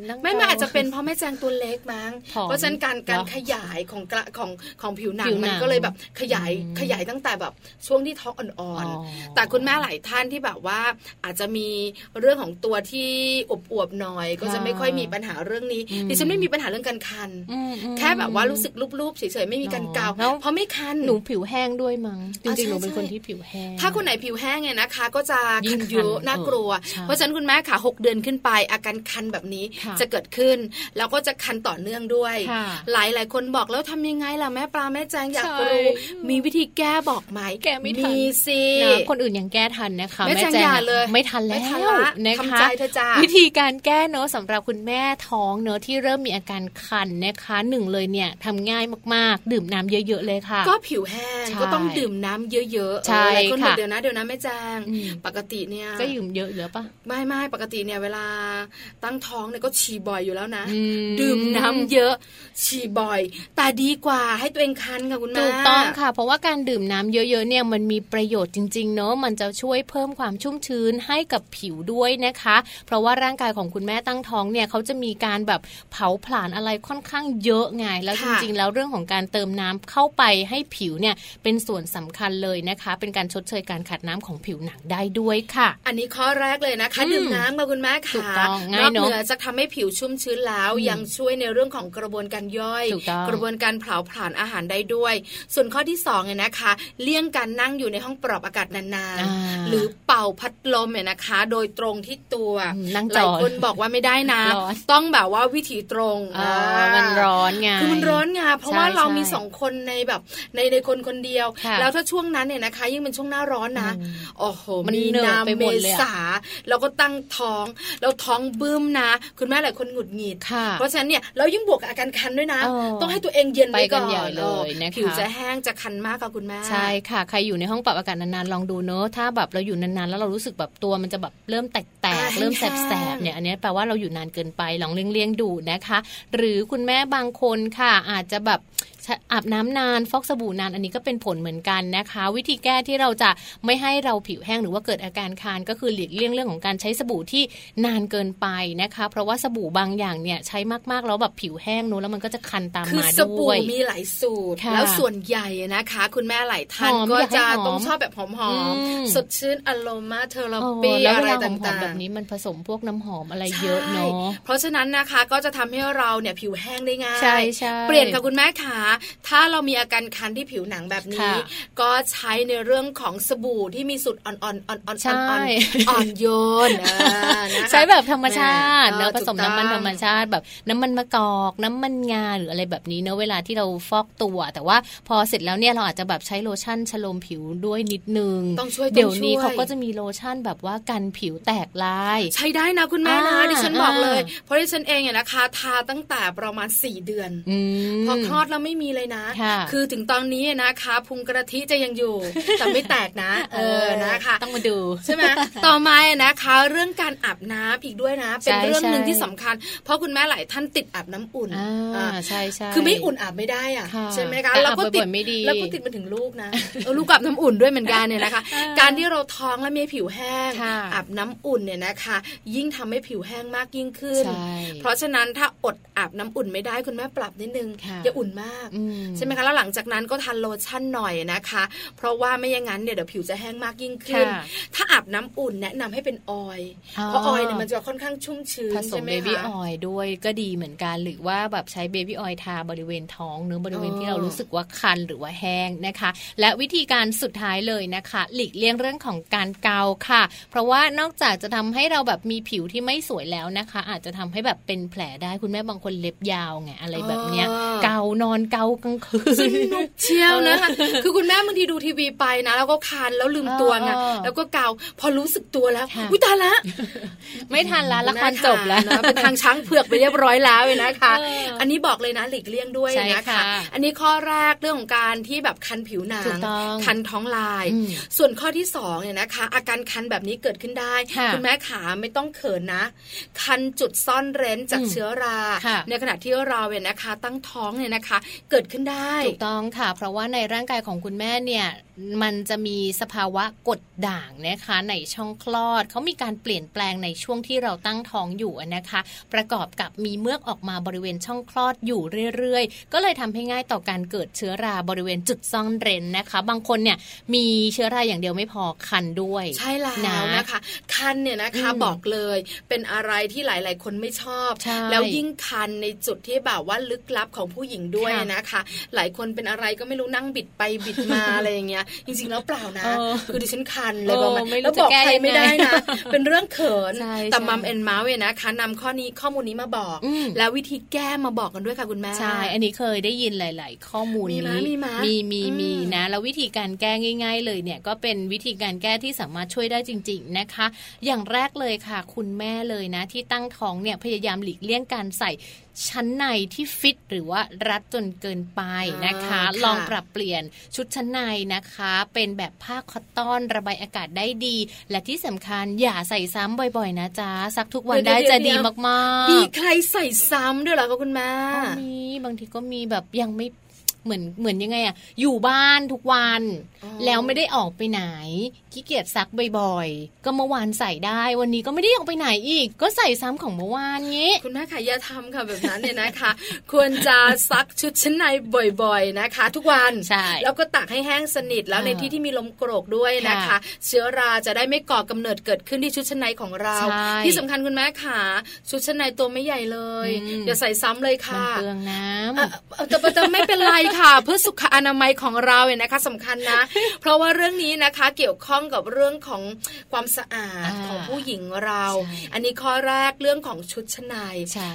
ล้วไม่ไม่อาจจะเป็นเพราะแม่แจงตัวเล็กมั้ง เพราะฉะนั้นการการขยายของกระของของผิวหนังมันก็เลยแบบขยายขยายตั้งแต่แบบช่วงที่ท้องอ่อนๆ แต่คุณแม่หลายท่านที่แบบว่าอาจจะมีเรื่องของตัวที่อวบๆหน่อย ก็จะไม่ค่อยมีปัญหาเรื่องนี้ดิฉันไม่มีปัญหาเรื่องการคัน แค่แบบว่ารู้สึกรูปๆเฉยๆไม่มีการเกาเพราะไม่คันหนูผิวแห้งด้วยมั้งจริงๆหนูเป็นคนที่ผิวแห้ง ถ้าคนไหนผิวแห้งเนี่ยนะคะ ก็จะคันเยอะน่ากลัว เพราะฉะนั้นคุณแม่ขาหกเดือนขึ้นไปอาการคันแบบนี้จะเกิดขึ้น แล้วก็จะคันต่อเนื่องด้วย หลายหลายคนบอกแล้วทำยังไงล่ะแม่ปลาแม่แจงอยากรู้มีวิธีแก้บอกไหมแก้ไม่ทันมีสิคนอื่นยังแก้ทันนะคะแม่แจงอย่าเลยไม่ทันแล้วนะคะวิธีการแก้เนอะสำหรับคุณแม่ท้องเนอะที่เริ่มมีอาการคันนะคะหนึ่งเลยเนี่ยทำง่ายมากๆ ดื่มน้ำเยอะๆเลยค่ะ ก็ผิวแห้งก็ต้องดื่มน้ำเยอะๆใช่ค่ะเดี๋ยวนะเดี๋ยวนะแม่แจงปกติเนี่ยก็ดื่มเยอะหรือปะไม่ไม่ปกติเนี่ยเวลาตั้งท้องเนี่ยก็ฉี่บ่อยอยู่แล้วนะดื่มน้ำเยอะฉี่บ่อย แต่ดีกว่าให้ตัวเองคันค่ะคุณแม่ถูกต้องค่ะ เพราะว่าการดื่มน้ำเยอะๆเนี่ยมันมีประโยชน์จริงๆเนอะมันจะช่วยเพิ่มความชุ่มชื้นให้กับผิวด้วยนะคะ เพราะว่าร่างกายของคุณแม่ตั้งท้องเนี่ยเขาจะมีการแบบเผาผลาญอะไรค่อนข้างเยอะไงแล้วจริงๆ แล้วเรื่องของการเติมน้ำเข้าไปให้ผิวเนี่ยเป็นส่วนสำคัญเลยนะคะ เป็นการชดเชยการขาดน้ำของผิวหนังได้ด้วยค่ะ อันนี้ข้อแรกเลยนะคะดื่มน้ำมาคุณแม่ค่ะนอกเหนือจะทำให้ผิวชุ่มชื้นแล้วยังช่วยในเรื่องของกระบวนการย่อย กระบวนการเผาผลาญอาหารได้ด้วย ส่วนข้อที่2เนี่ยนะคะ เลี่ยงการนั่งอยู่ในห้องปรับอากาศนานๆ หรือเป่าพัดลมเนี่ยนะคะ โดยตรงที่ตัวหลายคนบอกว่าไม่ได้นะ ต้องแบบว่าวิถีตรงมันร้อนไงคือมันร้อนไงเพราะว่าเรามีสองคนในแบบในในคนคนเดียว แล้วถ้าช่วงนั้นเนี่ยนะคะ ยิ่งเป็นช่วงหน้าร้อนนะโอ้โหมีนาเมษาเราก็ตั้งท้องเราท้องบึ้มนะ คุณแม่หลายคนหงุดหงิดเพราะฉะนั้นเนี่ยเรายิ่งบวกอาการคันด้วยนะ ต้องให้ตัวเองเย็นไปก่อนเลยนะคะผิวจะแห้งจะคันมากกับคุณแม่ใช่ค่ะ ใครอยู่ในห้องปรับอากาศนานๆลองดูเนอะถ้าแบบเราอยู่นานๆแล้วเรารู้สึกแบบตัวมันจะแบบเริ่มแตกๆเริ่มแสบๆเนี่ยอันนี้แปลว่าเราอยู่นานเกินไปลองเลี้ยงๆดูนะคะ หรือคุณแม่บางคนค่ะอาจจะแบบ อาบน้ำนานฟอกสบู่นานอันนี้ก็เป็นผลเหมือนกันนะคะ วิธีแก้ที่เราจะไม่ให้เราผิวแห้งหรือว่าเกิดอาการคานก็คือหลีกเลี่ยงเรื่องของการใช้สบู่ที่นานเกินไปนะคะ เพราะว่าสบู่บางอย่างเนี่ยใช้มากๆแล้วแบบผิวแห้งนู้นแล้วมันก็จะคันตามมาด้วยคือสบู่มีหลายสูตร แล้วส่วนใหญ่นะคะ คุณแม่หลายท่านก็จะต้องชอบแบบหอมๆสดชื่นอโรมาเทอราปีอะไรต่างๆแบบนี้มันผสมพวกน้ำหอมอะไรเยอะเนาะเพราะฉะนั้นนะคะก็จะทำให้เราเนี่ยผิวแห้งได้ง่ายใช่ใช่เปลี่ยนค่ะคุณแม่ขาถ้าเรามีอาการคันที่ผิวหนังแบบนี้ ก็ใช้ในเรื่องของสบู่ที่มีสูตรอ่อนๆอ่อนๆอ่อนๆอ่อนโยนใช้แบบธรรมชาติเนาะผสมน้ำมันธรรมชาติแบบน้ำมันมะกอกน้ำมันงาหรืออะไรแบบนี้เนาะเวลาที่เราฟอกตัว แต่ว่าพอเสร็จแล้วเนี่ยเราอาจจะแบบใช้โลชั่นชโลมผิวด้วยนิดนึงต้องช่วยเดี๋ยวนี้เขาก็จะมีโลชั่นแบบว่ากันผิวแตกลาย ใช้ได้นะคุณแม่นะดิฉันบอกเลย เพราะดิฉันเองเนี่ยนะคะ ทาตั้งแต่ประมาณ 4 เดือน พอคลอดแล้วไม่มีเลยนะ คือถึงตอนนี้นะคะพุงกระทิจะยังอยู่แต่ไม่แตกนะ เออนะคะต้องมาดูใช่ไหมต่อมานะคะ เรื่องการอาบน้ำอีกด้วยนะ เป็นเรื่องหนึ่งที่สำคัญ เพราะคุณแม่หลายท่านติดอาบน้ำอุ่นอ่าใช่ใช่คือไม่อุ่นอาบไม่ได้อะใช่ไหมคะแล้วก็ติดไม่ดีแล้วก็ติดมาถึงลูกนะลูกอาบน้ำอุ่นด้วยเหมือนกันเนี่ยนะคะ การที่เราท้องและมีผิวแห้งอาบน้ำอุ่นเนี่ยนะคะ ยิ่งทำให้ผิวแห้งมากยิ่งขึ้น เพราะฉะนั้นถ้าอดอาบน้ำอุ่นไม่ได้คุณแม่ปรับนิดนึงอย่าอุ่นมากใช่ไหมคะแล้วหลังจากนั้นก็ทานโลชั่นหน่อยนะคะ เพราะว่าไม่อย่างนั้นเนี่ยเดี๋ยวผิวจะแห้งมากยิ่งขึ้น ถ้าอาบน้ำอุ่นแนะนำให้เป็นออยเพราะออยเนี่ยมันจะค่อนข้างชุ่มชื้นผสมเบบี้ออยด้วยก็ดีเหมือนกันหรือว่าแบบใช้เบบี้ออยทาบริเวณท้องเนื้อบริเวณที่เรารู้สึกว่าคันหรือว่าแห้งนะคะ และวิธีการสุดท้ายเลยนะคะ หลีกเลี่ยงเรื่องของการเกาค่ะ เพราะว่านอกจากจะทำให้เราแบบมีผิวที่ไม่สวยแล้วนะคะ อาจจะทำให้แบบเป็นแผลได้คุณแม่บางคนเล็บยาวไงอะไรแบบเนี้ยเกานอนเกากลางคืนสนุกเชียวนะคะคือคุณแม่บางทีดูทีวีไปนะ แล้วก็คานแล้วลืมตัวไงแล้วก็เกาพอรู้สึกตัวแล้วอุ้ยตายละ ไม่ทันละละครจบแล้วเป็นทางช้างเผือกไปเรียบร้อยแล้วเลยนะคะ อันนี้บอกเลยนะหลีกเลี่ยงด้วยนะคะอันนี้ข้อแรกเรื่องของการที่แบบคันผิวหนังคันท้องลาย ส่วนข้อที่สองเนี่ยนะคะ อาการคันแบบนี้เกิดขึ้นได้ คุณแม่ขาไม่ต้องเขินนะ คันจุดซ่อนเร้นจากเชื้อรา ในขณะที่เราเนี่ยนะคะ ตั้งท้องเนี่ยนะคะเกิดขึ้นได้ ถูกต้องค่ะ เพราะว่าในร่างกายของคุณแม่เนี่ย มันจะมีสภาวะกดด่างนะคะในช่องคลอดเขามีการเปลี่ยนแปลงในช่วงที่เราตั้งท้องอยู่นะคะ ประกอบกับมีเมือกออกมาบริเวณช่องคลอดอยู่เรื่อยๆ ก็เลยทำให้ง่ายต่อการเกิดเชื้อราบริเวณจุดซ่อนเร้นนะคะ บางคนเนี่ยมีเชื้อราอย่างเดียวไม่พอคันด้วยใช่แล้วนะคะ คันเนี่ยนะคะบอกเลยเป็นอะไรที่หลาย ๆ คนไม่ชอบ แล้วยิ่งคันในจุดที่แบบว่าลึกลับของผู้หญิงด้วยนะคะ หลายคนเป็นอะไรก็ไม่รู้นั่งบิดไปบิดมาอะไรอย่างเงี้ยจริง ๆ แล้วเปล่านะ คือดิฉันคันเลยบอกมาแล้วบอกใครไม่ได้นะ เป็นเรื่องเขินแต่มัมเอ็นมาเวนะคะนำข้อนี้ข้อมูลนี้มาบอก แล้ววิธีแก้มาบอกกันด้วยค่ะคุณแม่ใช่ อันนี้เคยได้ยินหลาย ๆ ข้อมูลนี้มีมีมีมีนะแล้ววิธีการแก้ง่าย ๆ เลยเนี่ยก็เป็นวิธีการแก้ที่สามารถช่วยได้จริง ๆ นะคะ อย่างแรกเลยค่ะ คุณแม่เลยนะ ที่ตั้งท้องเนี่ยพยายามหลีกเลี่ยงการใส่ชั้นในที่ฟิตหรือว่ารัดจนเกินไปนะคะ ลองปรับเปลี่ยนชุดชั้นในนะคะ เป็นแบบผ้าคอตตอนระบายอากาศได้ดี และที่สำคัญอย่าใส่ซ้ำบ่อยๆ นะจ๊ะซักทุกวันได้จะดีมากๆมีใครใส่ซ้ำด้วยเหรอคะคุณแม่มีบางทีก็มีแบบยังไม่ เหมือนเหมือนยังไงอะอยู่บ้านทุกวัน แล้วไม่ได้ออกไปไหนขี้เกียจซักบ่อยๆก็เมื่อวานใส่ได้ วันนี้ก็ไม่ได้ออกไปไหนอีก ก็ใส่ซ้ำของเมื่อวานงี้คุณแม่ค่ะอย่าทำค่ะแบบนั้นเนี่ยนะคะ ควรจะซักชุดชั้นในบ่อยๆนะคะ ทุกวันใช่แล้วก็ตากให้แห้งสนิทแล้วในที่ที่มีลมโกรกด้วยนะคะ เชื้อราจะได้ไม่ก่อกำเนิดเกิดขึ้นที่ชุดชั้นในของเรา ที่สำคัญคุณแม่ค่ะชุดชั้นในตัวไม่ใหญ่เลยอย่าใส่ซ้ำเลยค่ะเปลืองน้ำแต่แต่ไม่เป็นไรค่ะ เพื่อสุขอนามัยของเราเนี่ยนะคะสำคัญนะ เพราะว่าเรื่องนี้นะคะเกี่ยวข้องกับเรื่องของความสะอาดของผู้หญิงเรา อันนี้ข้อแรกเรื่องของชุดชั้นใน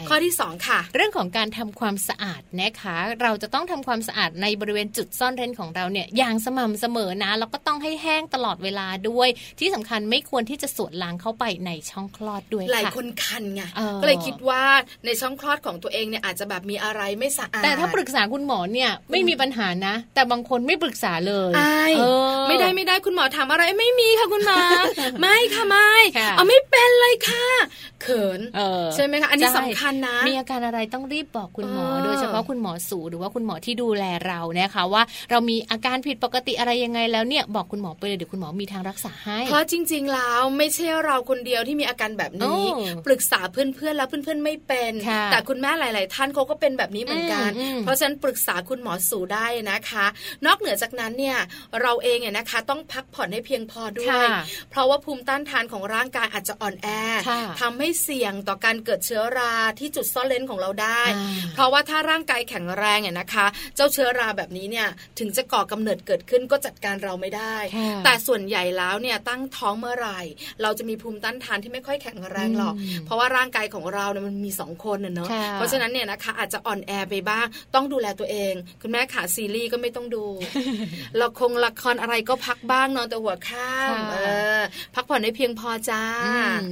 ข้อที่ 2 ค่ะ เรื่องของการทำความสะอาดนะคะ เราจะต้องทำความสะอาดในบริเวณจุดซ่อนเร้นของเราเนี่ยอย่างสม่ำเสมอนะแล้วก็ต้องให้แห้งตลอดเวลาด้วย ที่สำคัญไม่ควรที่จะสวดล้างเข้าไปในช่องคลอดด้วยหลายคนคันไงก็เลยคิดว่าในช่องคลอดของตัวเองเนี่ยอาจจะแบบมีอะไรไม่สะอาดแต่ถ้าปรึกษาคุณหมอเนี่ยไม่มีปัญหานะ แต่บางคนไม่ปรึกษาเลยไม่ได้ไม่ได้คุณหมอถามอะไรไม่มีค่ะคุณหมอไม่ค่ะไม่เอาไม่เป็นเลยค่ะเขินใช่ไหมคะอันนี้สำคัญนะ มีอาการอะไรต้องรีบบอกคุณหมอ โดยเฉพาะคุณหมอสูหรือว่าคุณหมอที่ดูแลเรานะคะว่า เรามีอาการผิดปกติอะไรยังไงแล้วเนี่ยบอกคุณหมอไปเลยเดี๋ยวคุณหมอมีทางรักษาให้เพราะจริง ๆ แล้วไม่ใช่เราคนเดียวที่มีอาการแบบนี้ ปรึกษาเพื่อนๆแล้วเพื่อนๆไม่เป็น แต่คุณแม่หลาย ๆ ท่านเขาก็เป็นแบบนี้เหมือนกัน เพราะฉะนั้นปรึกษาคุณหมอสูได้นะคะ นอกเหนือจากนั้นเนี่ยเราเองเนี่ยนะคะต้องพักผ่อนให้เพียงพอด้วย เพราะว่าภูมิต้านทานของร่างกายอาจจะอ่อนแอทำให้เสี่ยงต่อการเกิดเชื้อราที่จุดซ่อนเลนของเราได้ เพราะว่าถ้าร่างกายแข็งแรงเนี่ยนะคะ เจ้าเชื้อราแบบนี้เนี่ยถึงจะก่อกำเนิดเกิดขึ้นก็จัดการเราไม่ได้ แต่ส่วนใหญ่แล้วเนี่ยตั้งท้องเมื่อไหร่ เราจะมีภูมิต้านทานที่ไม่ค่อยแข็งแรงหรอก เพราะว่าร่างกายของเราเนี่ยมันมีสองคนเนาะเพราะฉะนั้นเนี่ยนะคะอาจจะอ่อนแอไปบ้าง ต้องดูแลตัวเองคุณแม่ขาซีรีส์ก็ไม่ต้องดูละครละครอะไรก็พักบ้างนอนแต่หัวข้ามพักผ่อนให้เพียงพอจ้า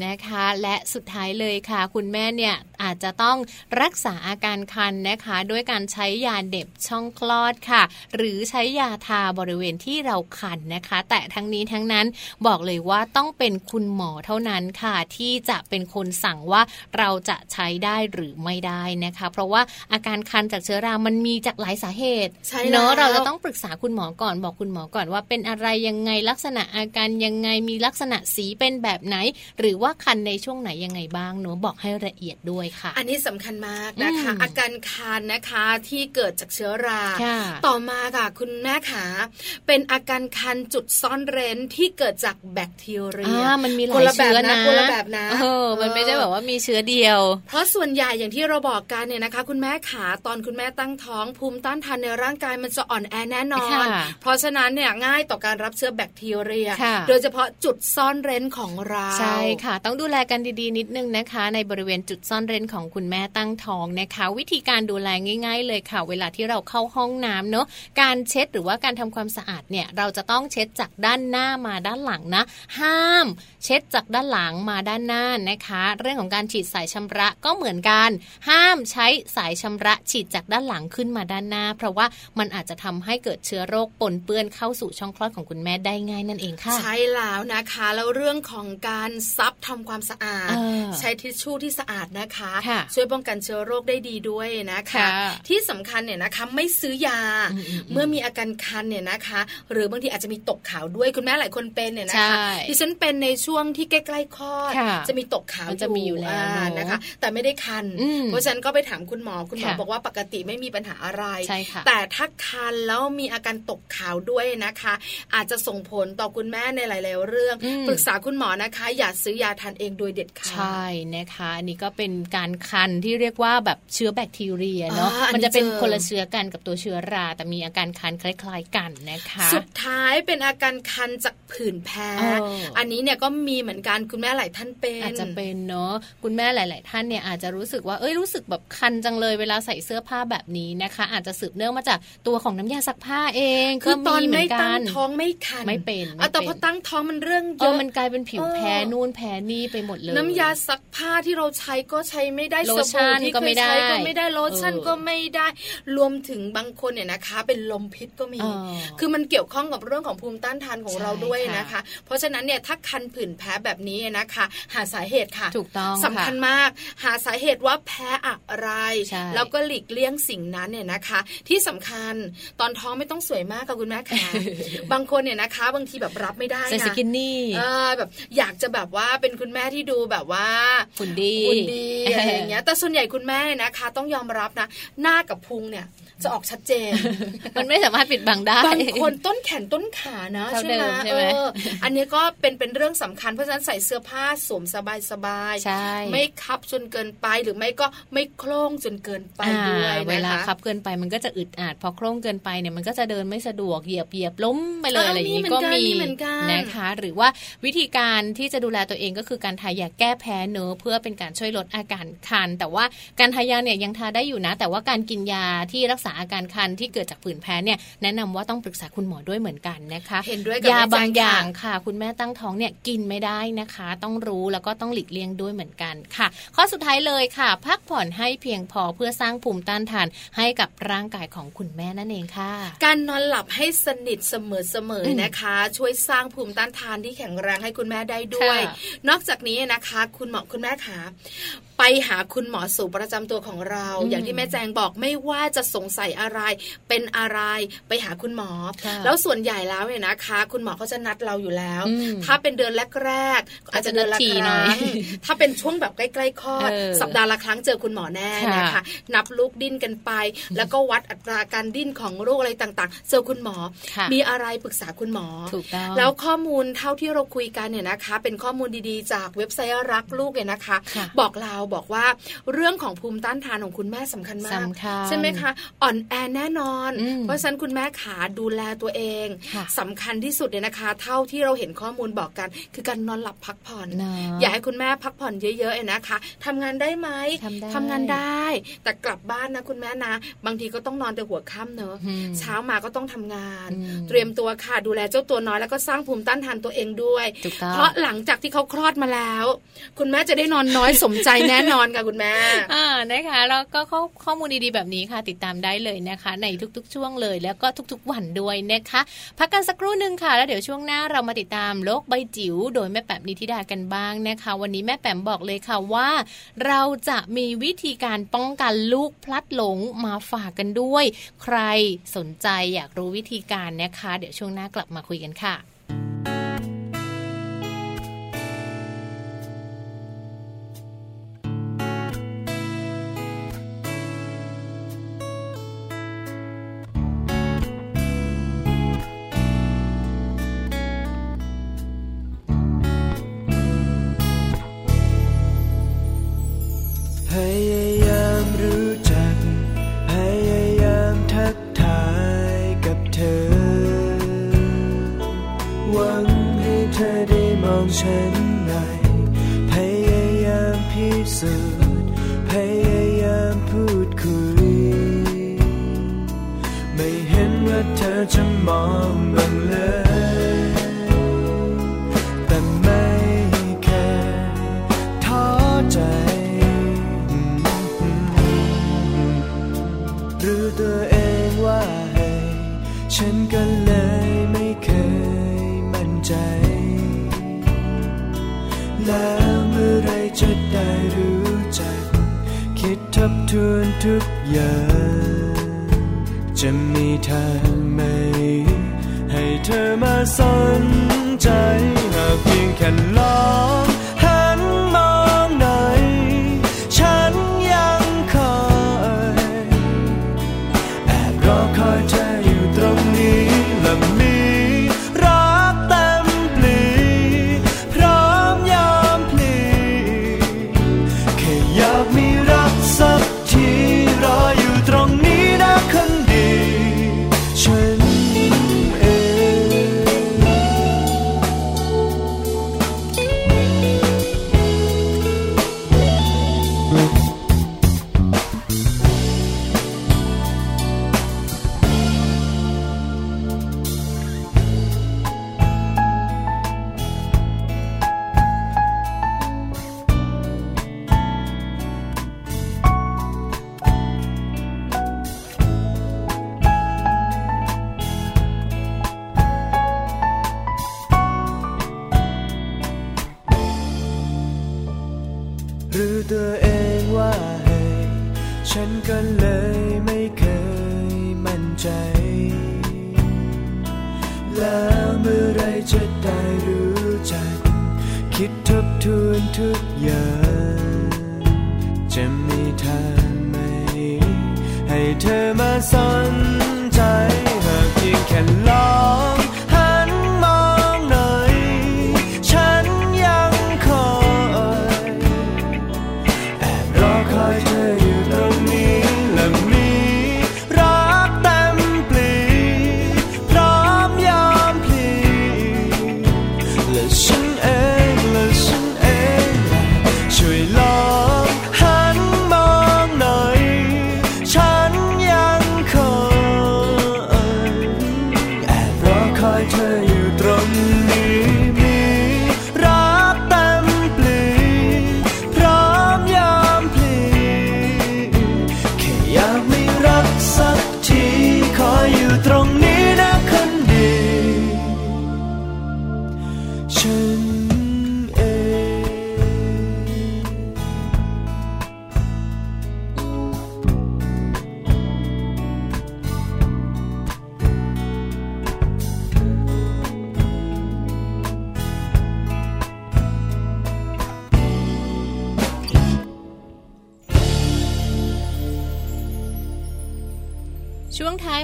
นะคะ และสุดท้ายเลยค่ะ คุณแม่เนี่ยอาจจะต้องรักษาอาการคันนะคะ ด้วยการใช้ยาเด็บช่องคลอดค่ะ หรือใช้ยาทาบริเวณที่เราคันนะคะ แต่ทั้งนี้ทั้งนั้นบอกเลยว่าต้องเป็นคุณหมอเท่านั้นค่ะ ที่จะเป็นคนสั่งว่าเราจะใช้ได้หรือไม่ได้นะคะ เพราะว่าอาการคันจากเชื้อรามันมีจากหลายสาเหตุเนาะเราจะต้องปรึกษาคุณหมอก่อนบอกคุณหมอก่อนว่าเป็นอะไรยังไงลักษณะอาการยังไงมีลักษณะสีเป็นแบบไหน หรือว่าคันในช่วงไหนยังไงบ้างเนาะบอกให้ละเอียดด้วยค่ะ อันนี้สำคัญมากนะคะ อาการคันนะคะที่เกิดจากเชื้อรา ต่อมาค่ะคุณแม่ขาเป็นอาการคันจุดซ่อนเร้นที่เกิดจากแบคทีเรียมันมีหลายเชื้อนะคนละแบบนะเออมันไม่ใช่แบบว่ามีเชื้อเดียว เพราะส่วนใหญ่อย่างที่เราบอกกันเนี่ยนะคะ คุณแม่ขาตอนคุณแม่ตั้งท้องภูมิต้านทานในร่างกายมันจะอ่อนแอแน่นอน เพราะฉะนั้นเนี่ยง่ายต่อการรับเชื้อแบคทีเรีย โดยเฉพาะจุดซ่อนเร้นของเราใช่ค่ะ ต้องดูแลกันดีๆนิดนึงนะคะ ในบริเวณจุดซ่อนเร้นของคุณแม่ตั้งท้องนะคะ วิธีการดูแลง่าย ๆ เลยค่ะ เวลาที่เราเข้าห้องน้ำเนาะการเช็ดหรือว่าการทำความสะอาดเนี่ยเราจะต้องเช็ดจากด้านหน้ามาด้านหลังนะ ห้าม เช็ดจากด้านหลังมาด้านหน้านะคะ เรื่องของการฉีดสายชำระก็เหมือนกัน ห้ามใช้สายชำระฉีดจากด้านหลังขึ้นมาด้านหน้าเพราะว่ามันอาจจะทำให้เกิดเชื้อโรคปนเปื้อนเข้าสู่ช่องคลอดของคุณแม่ได้ง่ายนั่นเองค่ะใช่แล้วนะคะ แล้วเรื่องของการซับทำความสะอาด ใช้ทิชชู่ที่สะอาดนะคะช่วยป้องกันเชื้อโรคได้ดีด้วยนะคะ ที่สำคัญเนี่ยนะคะไม่ซื้อยา เมื่อมีอาการคันเนี่ยนะคะ หรือบางทีอาจจะมีตกขาวด้วยคุณแม่หลายคนเป็นเนี่ยนะคะดิฉันเป็นในช่วงที่ใกล้ๆคลอดจะมีตกขาวจะมีอยู่แล้วนะคะ แต่ไม่ได้คัน เพราะฉะนั้นก็ไปถามคุณหมอคุณหมอบอกว่าปกติไม่มีปัญหาอะไรแต่ถ้าคันแล้วมีอาการตกขาวด้วยนะคะ อาจจะส่งผลต่อคุณแม่ในหลาย ๆ เรื่อง ปรึกษาคุณหมอนะคะ อย่าซื้อยาทานเองโดยเด็ดขาดใช่นะคะอันนี้ก็เป็นการคันที่เรียกว่าแบบเชื้อแบคทีเรียเนาะมันจะเป็นคนละเชื้อกันกับตัวเชื้อรา แต่มีอาการคันคล้าย ๆ กันนะคะ สุดท้ายเป็นอาการคันจากผื่นแพ้ อันนี้เนี่ยก็มีเหมือนกันคุณแม่หลายท่านเป็นอาจจะเป็นเนาะคุณแม่หลาย ๆ ท่านเนี่ยอาจจะรู้สึกว่าเอ้ยรู้สึกแบบคันจังเลยเวลาใส่เสื้อผ้าแบบนี้นะคะ อาจจะสืบบเนื่องมาจากตัวของน้ำยาซักผ้าเองคือตอนไม่ตั้งท้องไม่คันไม่เป็นแต่พอตั้งท้องมันเรื่องเยอะมันกลายเป็นผิวแพ้นู่นแพ้นี่ไปหมดเลย น้ำยาซักผ้าที่เราใช้ก็ใช้ไม่ได้โลชั่นก็ไม่ได้ก็ไม่ได้โลชั่นก็ไม่ได้ รวมถึงบางคนเนี่ยนะคะ เป็นลมพิษก็มี คือมันเกี่ยวข้องกับเรื่องของภูมิต้านทานของเราด้วยนะคะ เพราะฉะนั้นเนี่ยถ้าคันผื่นแพ้แบบนี้นะคะ หาสาเหตุค่ะ ถูกต้องสำคัญมาก หาสาเหตุว่าแพ้อะไร แล้วก็หลีกเลี่ยงสิ่งนั้นเนี่ยนะคะที่สำคัญตอนท้องไม่ต้องสวยมากค่ะคุณแม่ค่ะบางคนเนี่ยนะคะ บางทีแบบรับไม่ได้นะใส่สกินนี่แบบอยากจะแบบว่าเป็นคุณแม่ที่ดูแบบว่าหุ่นดีหุ่นดีอะไรอย่างเงี้ยแต่ส่วนใหญ่คุณแม่นะคะ ต้องยอมรับนะ หน้ากับพุงเนี่ย จะออกชัดเจน มันไม่สามารถปิดบังได้บางคนต้นแขนต้นขานะใช่ไหมเอออันนี้ก็เป็นเป็นเรื่องสำคัญเพราะฉะนั้นใส่เสื้อผ้าสวมสบายสบายใช่ไม่คับจนเกินไปหรือไม่ก็ไม่โคร่งจนเกินไปด้วยเวลาคับเกินไปมันก็จะอึดอัดพอโคร่งเกินไปเนี่ยมันก็จะเดินไม่สะดวกเหยียบเหยียบล้มไปเลยอะไรอย่างนี้ก็มีนะคะ หรือว่าวิธีการที่จะดูแลตัวเองก็คือการทายาแก้แพ้เนื้อเพื่อเป็นการช่วยลดอาการคัน แต่ว่าการทายาเนี่ยยังทาได้อยู่นะ แต่ว่าการกินยาที่รักษาอาการคันที่เกิดจากผื่นแพ้เนี่ยแนะนำว่าต้องปรึกษาคุณหมอด้วยเหมือนกันนะคะเห็นด้วยยาบางอย่างค่ะ คุณแม่ตั้งท้องเนี่ยกินไม่ได้นะคะ ต้องรู้แล้วก็ต้องหลีกเลี่ยงด้วยเหมือนกันค่ะ ข้อสุดท้ายเลยค่ะ พักผ่อนให้เพียงพอเพื่อสร้างภูมิต้านทานให้กับร่างกายของคุณแม่นั่นเองค่ะ การนอนหลับให้สนิทเสมอๆนะคะ ช่วยสร้างภูมิต้านทานที่แข็งแรงให้คุณแม่ได้ด้วย นอกจากนี้นะคะ คุณหมอคุณแม่ขา ไปหาคุณหมอสูประจำตัวของเรา อย่างที่แม่แจงบอกไม่ว่าจะสงสัยอะไร เป็นอะไรไปหาคุณหมอ แล้วส่วนใหญ่แล้วเนี่ยนะคะ คุณหมอเขาจะนัดเราอยู่แล้ว ถ้าเป็นเดือนแรกๆอาจจะเดือนละครั้งถ้าเป็นช่วงแบบใกล้ๆคลอด สัปดาห์ละครั้งเจอคุณหมอแน่นะคะ นับลูกดิ้นกันไป แล้วก็วัดอัตราการดิ้นของโรคอะไรต่างๆ เจอคุณหมอ มีอะไรปรึกษาคุณหมอ แล้วข้อมูลเท่าที่เราคุยกันเนี่ยนะคะ เป็นข้อมูลดีๆ จากเว็บไซต์รักลูกเนี่ยนะคะ บอกเราบอกว่าเรื่องของภูมิต้านทานของคุณแม่สำคัญมากใช่ไหมคะ อ่อนแอแน่นอน เพราะฉะนั้นคุณแม่ขาดูแลตัวเองสำคัญที่สุดเนี่ยนะคะ เท่าที่เราเห็นข้อมูลบอกกัน คือการนอนหลับพักผ่อน อยากให้คุณแม่พักผ่อนเยอะๆนะคะทำงานได้ไหมทำงานได้ แต่กลับบ้านนะคุณแม่นะ บางทีก็ต้องนอนแต่หัวค่ำเนอะเช้ามาก็ต้องทำงาน เตรียมตัวค่ะดูแลเจ้าตัวน้อยแล้วก็สร้างภูมิต้านทานตัวเองด้วย เพราะหลังจากที่เขาคลอดมาแล้ว คุณแม่จะได้นอนน้อยสมใจแน่นอนค่ะคุณแม่อ่านะคะแล้วก็ข้อข้อมูลดีๆแบบนี้ค่ะ ติดตามได้เลยนะคะ ในทุกๆ ช่วงเลย แล้วก็ทุกๆ วันด้วยนะคะ พักกันสักครู่หนึ่งค่ะ แล้วเดี๋ยวช่วงหน้าเรามาติดตามโลกใบจิ๋วโดยแม่แป๋มนิธิดากันบ้างนะคะ วันนี้แม่แป๋มบอกเลยค่ะว่า เราจะมีวิธีการป้องกันลูกพลัดหลงมาฝากกันด้วย ใครสนใจอยากรู้วิธีการนะคะ เดี๋ยวช่วงหน้ากลับมาคุยกันค่ะ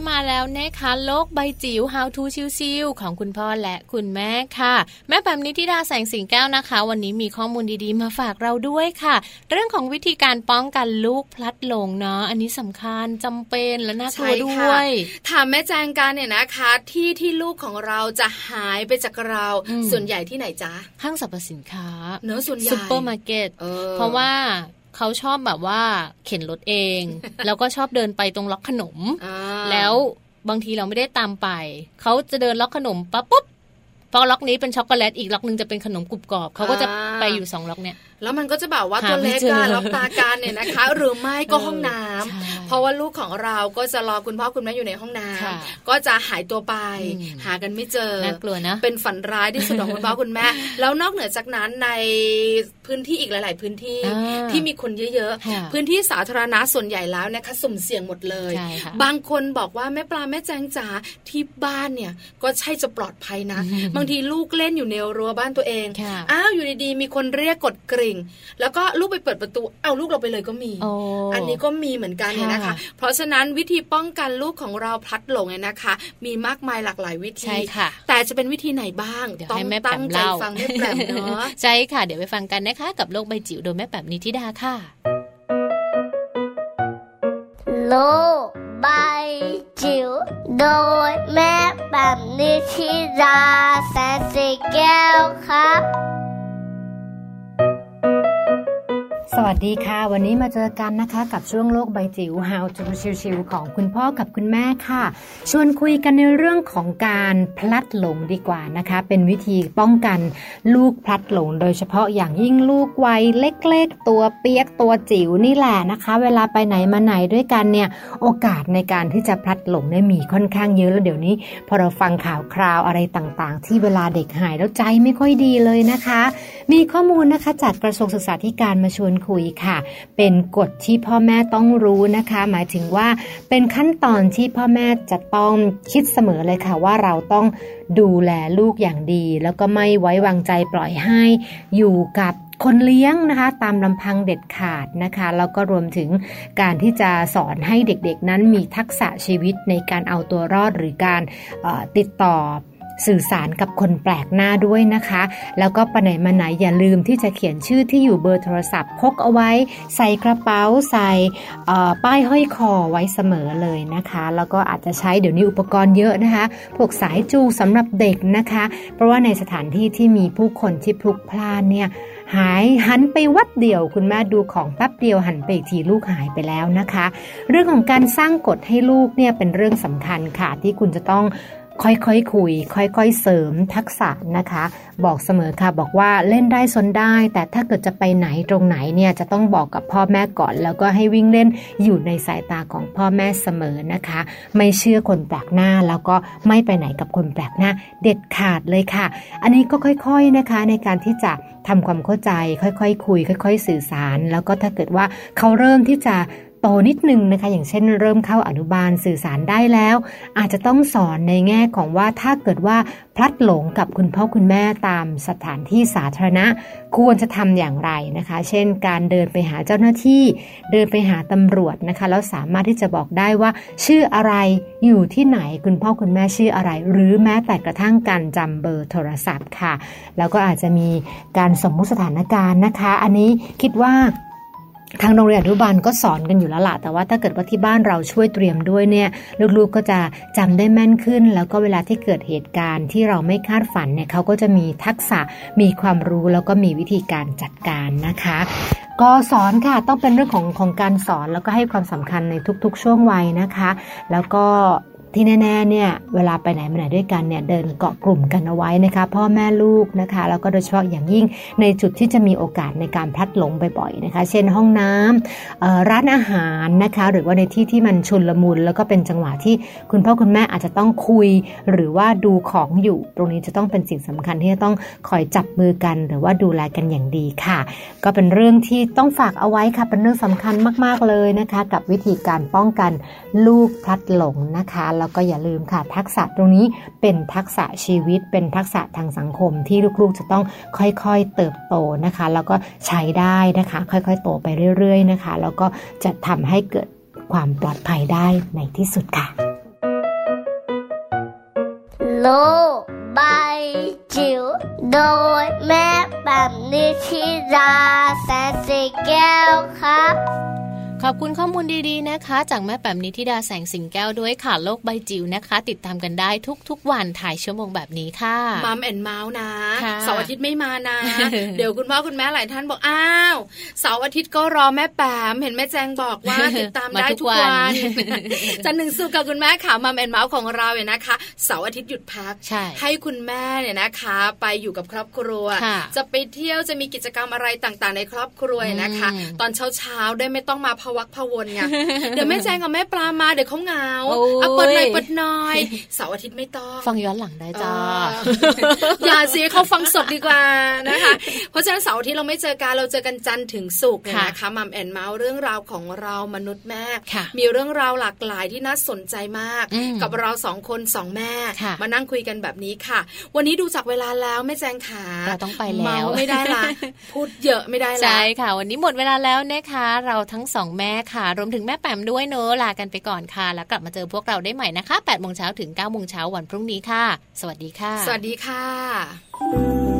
มาแล้วนะคะโลกใบจิ๋ว How to ชิวๆของคุณพ่อและคุณแม่ค่ะ แม่แปมนิธิดาแสงสิงแก้วนะคะ วันนี้มีข้อมูลดีๆมาฝากเราด้วยค่ะ เรื่องของวิธีการป้องกันลูกพลัดหลงเนาะอันนี้สำคัญจำเป็นและน่ากลัวด้วยใช่ค่ะถามแม่แจงกันเนี่ยนะคะ ที่ที่ลูกของเราจะหายไปจากเราอืมส่วนใหญ่ที่ไหนจ๊ะห้างสรรพสินค้าเนอะส่วนใหญ่ซูเปอร์มาร์เก็ตออเพราะว่า เขาชอบแบบว่าเข็นรถเอง แล้วก็ชอบเดินไปตรงล็อกขนมอ่าแล้วบางทีเราไม่ได้ตามไป เขาจะเดินล็อกขนมปั๊บปุ๊บพอล็อกนี้เป็นช็อกโกแลตอีกล็อกหนึ่งจะเป็นขนมกรุบกรอบเขาก็จะไปอยู่สองล็อกเนี่ย แล้วมันก็จะแบบว่าหาตัวเล็กไม่เจออะรับตาการเนี่ยนะคะ หรือไม่ก็ห้องน้ำใช่เพราะว่าลูกของเราก็จะรอคุณพ่อคุณแม่อยู่ในห้องน้ำค่ะก็จะหายตัวไปอืมหากันไม่เจอน่ากลัวนะเป็นฝันร้ายที่สุดของคุณพ่อคุณแม่ แล้วนอกเหนือจากนั้นในพื้นที่อีกหลาย ๆ พื้นที่อ่าที่มีคนเยอะค่ะๆพื้นที่สาธารณะส่วนใหญ่แล้วนะคะสุ่มเสี่ยงหมดเลยใช่ค่ะบางคนบอกว่าแม่ปลาแม่แจงจ๋าที่บ้านเนี่ยก็ใช่จะปลอดภัยนะ บางทีลูกเล่นอยู่ในรั้วบ้านตัวเองค่ะอ้าวอยู่ดีๆมีคนเรียกกดกริ่งแล้วก็ลูกไปเปิดประตูเอาลูกเราไปเลยก็มีโอ้อันนี้ก็มีเหมือนกันเนี่ยนะคะค่ะเพราะฉะนั้นวิธีป้องกันลูกของเราพลัดหลงเนี่ยนะคะ มีมากมายหลากหลายวิธีใช่ค่ะแต่จะเป็นวิธีไหนบ้างเดี๋ยวต้องให้แม่แปตั้มงใจเล่าฟังแม่แปมเนาะใช่ค่ะ เดี๋ยวไปฟังกันนะคะ กับโลกใบจิ๋วโดยแม่แปมนิธิดาค่ะ โลกใบจิ๋วโดยแม่แบบนิชิราแสนสีแก้วครับ สวัสดีค่ะ วันนี้มาเจอกันนะคะกับช่วงโลกใบจิ๋ว How to ชิวๆของคุณพ่อกับคุณแม่ค่ะ ชวนคุยกันในเรื่องของการพลัดหลงดีกว่านะคะ เป็นวิธีป้องกันลูกพลัดหลง โดยเฉพาะอย่างยิ่งลูกวัยเล็กๆ ตัวเปียกตัวจิ๋วนี่แหละนะคะ เวลาไปไหนมาไหนด้วยกันเนี่ยโอกาสในการที่จะพลัดหลงได้มีค่อนข้างเยอะแล้วเดี๋ยวนี้ พอเราฟังข่าวคราวอะไรต่างๆ ที่เวลาเด็กหายแล้วใจไม่ค่อยดีเลยนะคะ มีข้อมูลนะคะจากกระทรวงศึกษาธิการมาชวนคุยค่ะ เป็นกฎที่พ่อแม่ต้องรู้นะคะ หมายถึงว่าเป็นขั้นตอนที่พ่อแม่จะต้องคิดเสมอเลยค่ะ ว่าเราต้องดูแลลูกอย่างดี แล้วก็ไม่ไว้วางใจปล่อยให้อยู่กับคนเลี้ยงนะคะตามลำพังเด็ดขาดนะคะแล้วก็รวมถึงการที่จะสอนให้เด็กๆนั้นมีทักษะชีวิตในการเอาตัวรอดหรือการติดต่อ สื่อสารกับคนแปลกหน้าด้วยนะคะ แล้วก็ไปไหนมาไหนอย่าลืมที่จะเขียนชื่อที่อยู่เบอร์โทรศัพท์พกเอาไว้ ใส่กระเป๋าใส่ป้ายห้อยคอไว้เสมอเลยนะคะ แล้วก็อาจจะใช้เดี๋ยวนี้อุปกรณ์เยอะนะคะพวกสายจูงสำหรับเด็กนะคะ เพราะว่าในสถานที่ที่มีผู้คนที่พลุกพล่านเนี่ยหายหันไปวัดเดียวคุณแม่ดูของแป๊บเดียวหันไปอีกทีลูกหายไปแล้วนะคะ เรื่องของการสร้างกฎให้ลูกเนี่ยเป็นเรื่องสำคัญค่ะที่คุณจะต้อง ค่อยๆคคุย ค่อยๆเสริมทักษะนะคะ บอกเสมอค่ะบอกว่าเล่นได้สนได้ แต่ถ้าเกิดจะไปไหนตรงไหนเนี่ยจะต้องบอกกับพ่อแม่ก่อน แล้วก็ให้วิ่งเล่นอยู่ในสายตาของพ่อแม่เสมอนะคะ ไม่เชื่อคนแปลกหน้าแล้วก็ไม่ไปไหนกับคนแปลกหน้า เด็ดขาดเลยค่ะ อันนี้ก็ค่อยๆนะคะในการที่จะทำความเข้าใจ ค่อยๆคคุย ค่อย ๆ สื่อสาร แล้วก็ถ้าเกิดว่าเขาเริ่มที่จะ โตนิดนึงนะคะ อย่างเช่นเริ่มเข้าอนุบาลสื่อสารได้แล้ว อาจจะต้องสอนในแง่ของว่าถ้าเกิดว่าพลัดหลงกับคุณพ่อคุณแม่ตามสถานที่สาธารณะ ควรจะทำอย่างไรนะคะ เช่น การเดินไปหาเจ้าหน้าที่ เดินไปหาตำรวจนะคะ แล้วสามารถที่จะบอกได้ว่า ชื่ออะไรอยู่ที่ไหนคุณพ่อคุณแม่ชื่ออะไร หรือแม้แต่กระทั่งการจำเบอร์โทรศัพท์ค่ะ แล้วก็อาจจะมีการสมมุติสถานการณ์นะคะ อันนี้คิดว่า ทางโรงเรียนอนุบาลก็สอนกันอยู่แล้วล่ะ แต่ว่าถ้าเกิดว่าที่บ้านเราช่วยเตรียมด้วยเนี่ยลูกๆก็จะจำได้แม่นขึ้น แล้วก็เวลาที่เกิดเหตุการณ์ที่เราไม่คาดฝันเนี่ยเขาก็จะมีทักษะมีความรู้แล้วก็มีวิธีการจัดการนะคะ ก็สอนค่ะต้องเป็นเรื่องของของการสอนแล้วก็ให้ความสำคัญในทุกๆ ช่วงวัยนะคะ แล้วก็ ที่แน่ๆเนี่ยเวลาไปไหนมาไหนด้วยกันเนี่ยเดินเกาะกลุ่มกันเอาไว้นะคะ พ่อแม่ลูกนะคะแล้วก็โดยเฉพาะอย่างยิ่งในจุดที่จะมีโอกาสในการพลัดหลงบ่อยๆนะคะ เช่นห้องน้ำร้านอาหารนะคะ หรือว่าในที่ที่มันชุนละมุน แล้วก็เป็นจังหวะที่คุณพ่อคุณแม่อาจจะต้องคุย หรือว่าดูของอยู่ ตรงนี้จะต้องเป็นสิ่งสำคัญที่จะต้องคอยจับมือกัน หรือว่าดูแลกันอย่างดีค่ะ ก็เป็นเรื่องที่ต้องฝากเอาไว้ค่ะเป็นเรื่องสำคัญมากๆเลยนะคะ กับวิธีการป้องกันลูกพลัดหลงนะคะแล้วก็อย่าลืมค่ะทักษะตรงนี้เป็นทักษะชีวิต เป็นทักษะทางสังคมที่ลูกๆจะต้องค่อยๆเติบโตนะคะ แล้วก็ใช้ได้นะคะ ค่อยๆโตไปเรื่อยๆนะคะ แล้วก็จะทำให้เกิดความปลอดภัยได้ในที่สุดค่ะ โลบายจิ๋วโดยแม่แบบนิชิราแสนสีแก้วครับ ขอบคุณข้อมูลดีๆนะคะ จากแม่แป๋มนิธิดาแสงสิงแก้วด้วยค่ะโลกใบจิ๋วนะคะ ติดตามกันได้ทุกๆวันถ่ายชั่วโมงแบบนี้ค่ะมัมแอนเมาส์นะเสาร์อาทิตย์ไม่มานะ เดี๋ยวคุณพ่อคุณแม่หลายท่านบอกอ้าวเสาร์อาทิตย์ก็รอแม่แป๋มเห็นแม่แจงบอกว่าติดตามได้ทุกวันจันหนึ่งสู้กับคุณแม่ค่ะมัมแอนเมาส์ของเราเนี่ยนะคะเสาร์อาทิตย์หยุดพักให้คุณแม่เนี่ยนะคะ ไปอยู่กับครอบครัว จะไปเที่ยวจะมีกิจกรรมอะไรต่างๆ ในครอบครัวนะคะ ตอนเช้าๆได้ไม่ต้องมาพวักพวนไงเดี๋ยวแม่แจงกับแม่ปลามาเดี๋ยวเขาเหงาเอาเปิดหน่อยเปิดหน่อยเสาร์อาทิตย์ไม่ต้อง ฟังย้อนหลังได้จ้าอย่าสิเขาฟังสดดีกว่านะคะ เพราะฉะนั้นเสาร์อาทิตย์เราไม่เจอกันเราเจอกันจันทร์ถึงศุกร์นะคะมัมแอนเมาส์เรื่องราวของเรามนุษย์แม่มีเรื่องราวหลากหลายที่น่าสนใจมาก กับเราสองคนสองแม่ มานั่งคุยกันแบบนี้ค่ะ วันนี้ดูจากเวลาแล้วแม่แจงขาเราต้องไปแล้วไม่ได้ละพูดเยอะไม่ได้ละใช่ค่ะ วันนี้หมดเวลาแล้วนะคะ เราทั้งสองแม่ค่ะ รวมถึงแม่แปมด้วยเนอะลากันไปก่อนค่ะ แล้วกลับมาเจอพวกเราได้ใหม่นะคะ8โมงเช้าถึง9โมงเช้าวันพรุ่งนี้ค่ะ สวัสดีค่ะ สวัสดีค่ะ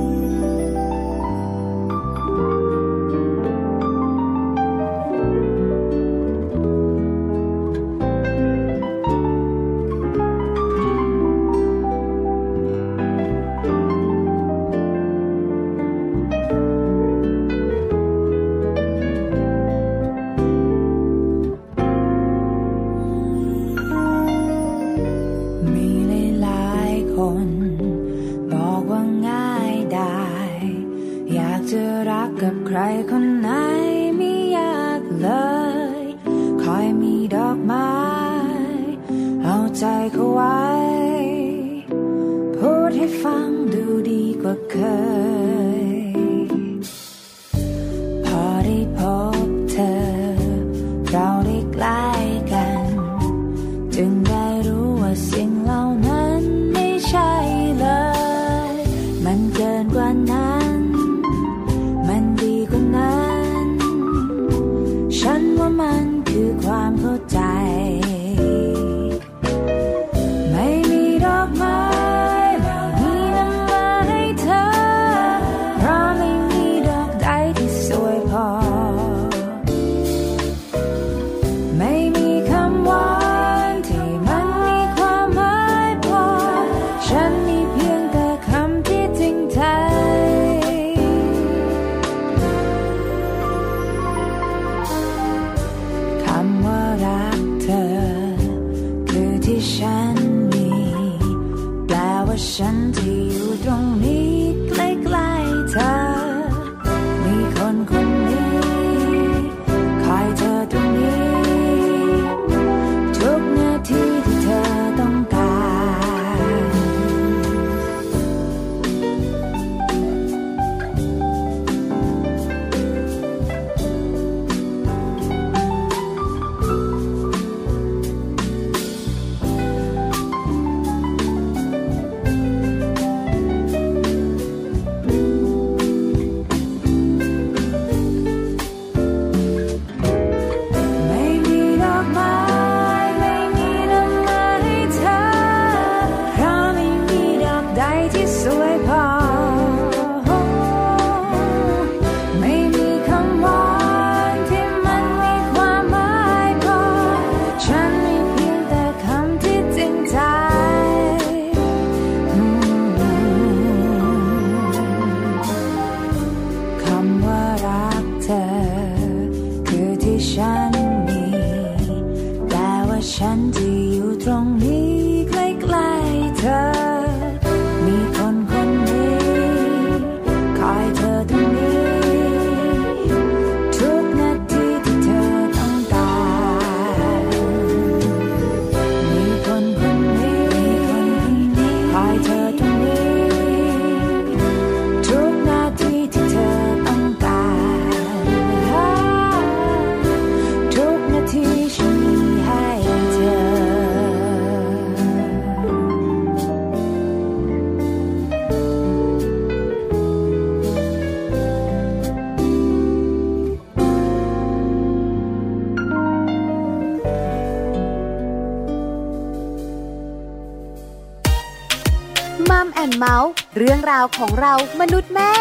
าวของเรามนุษย์แม่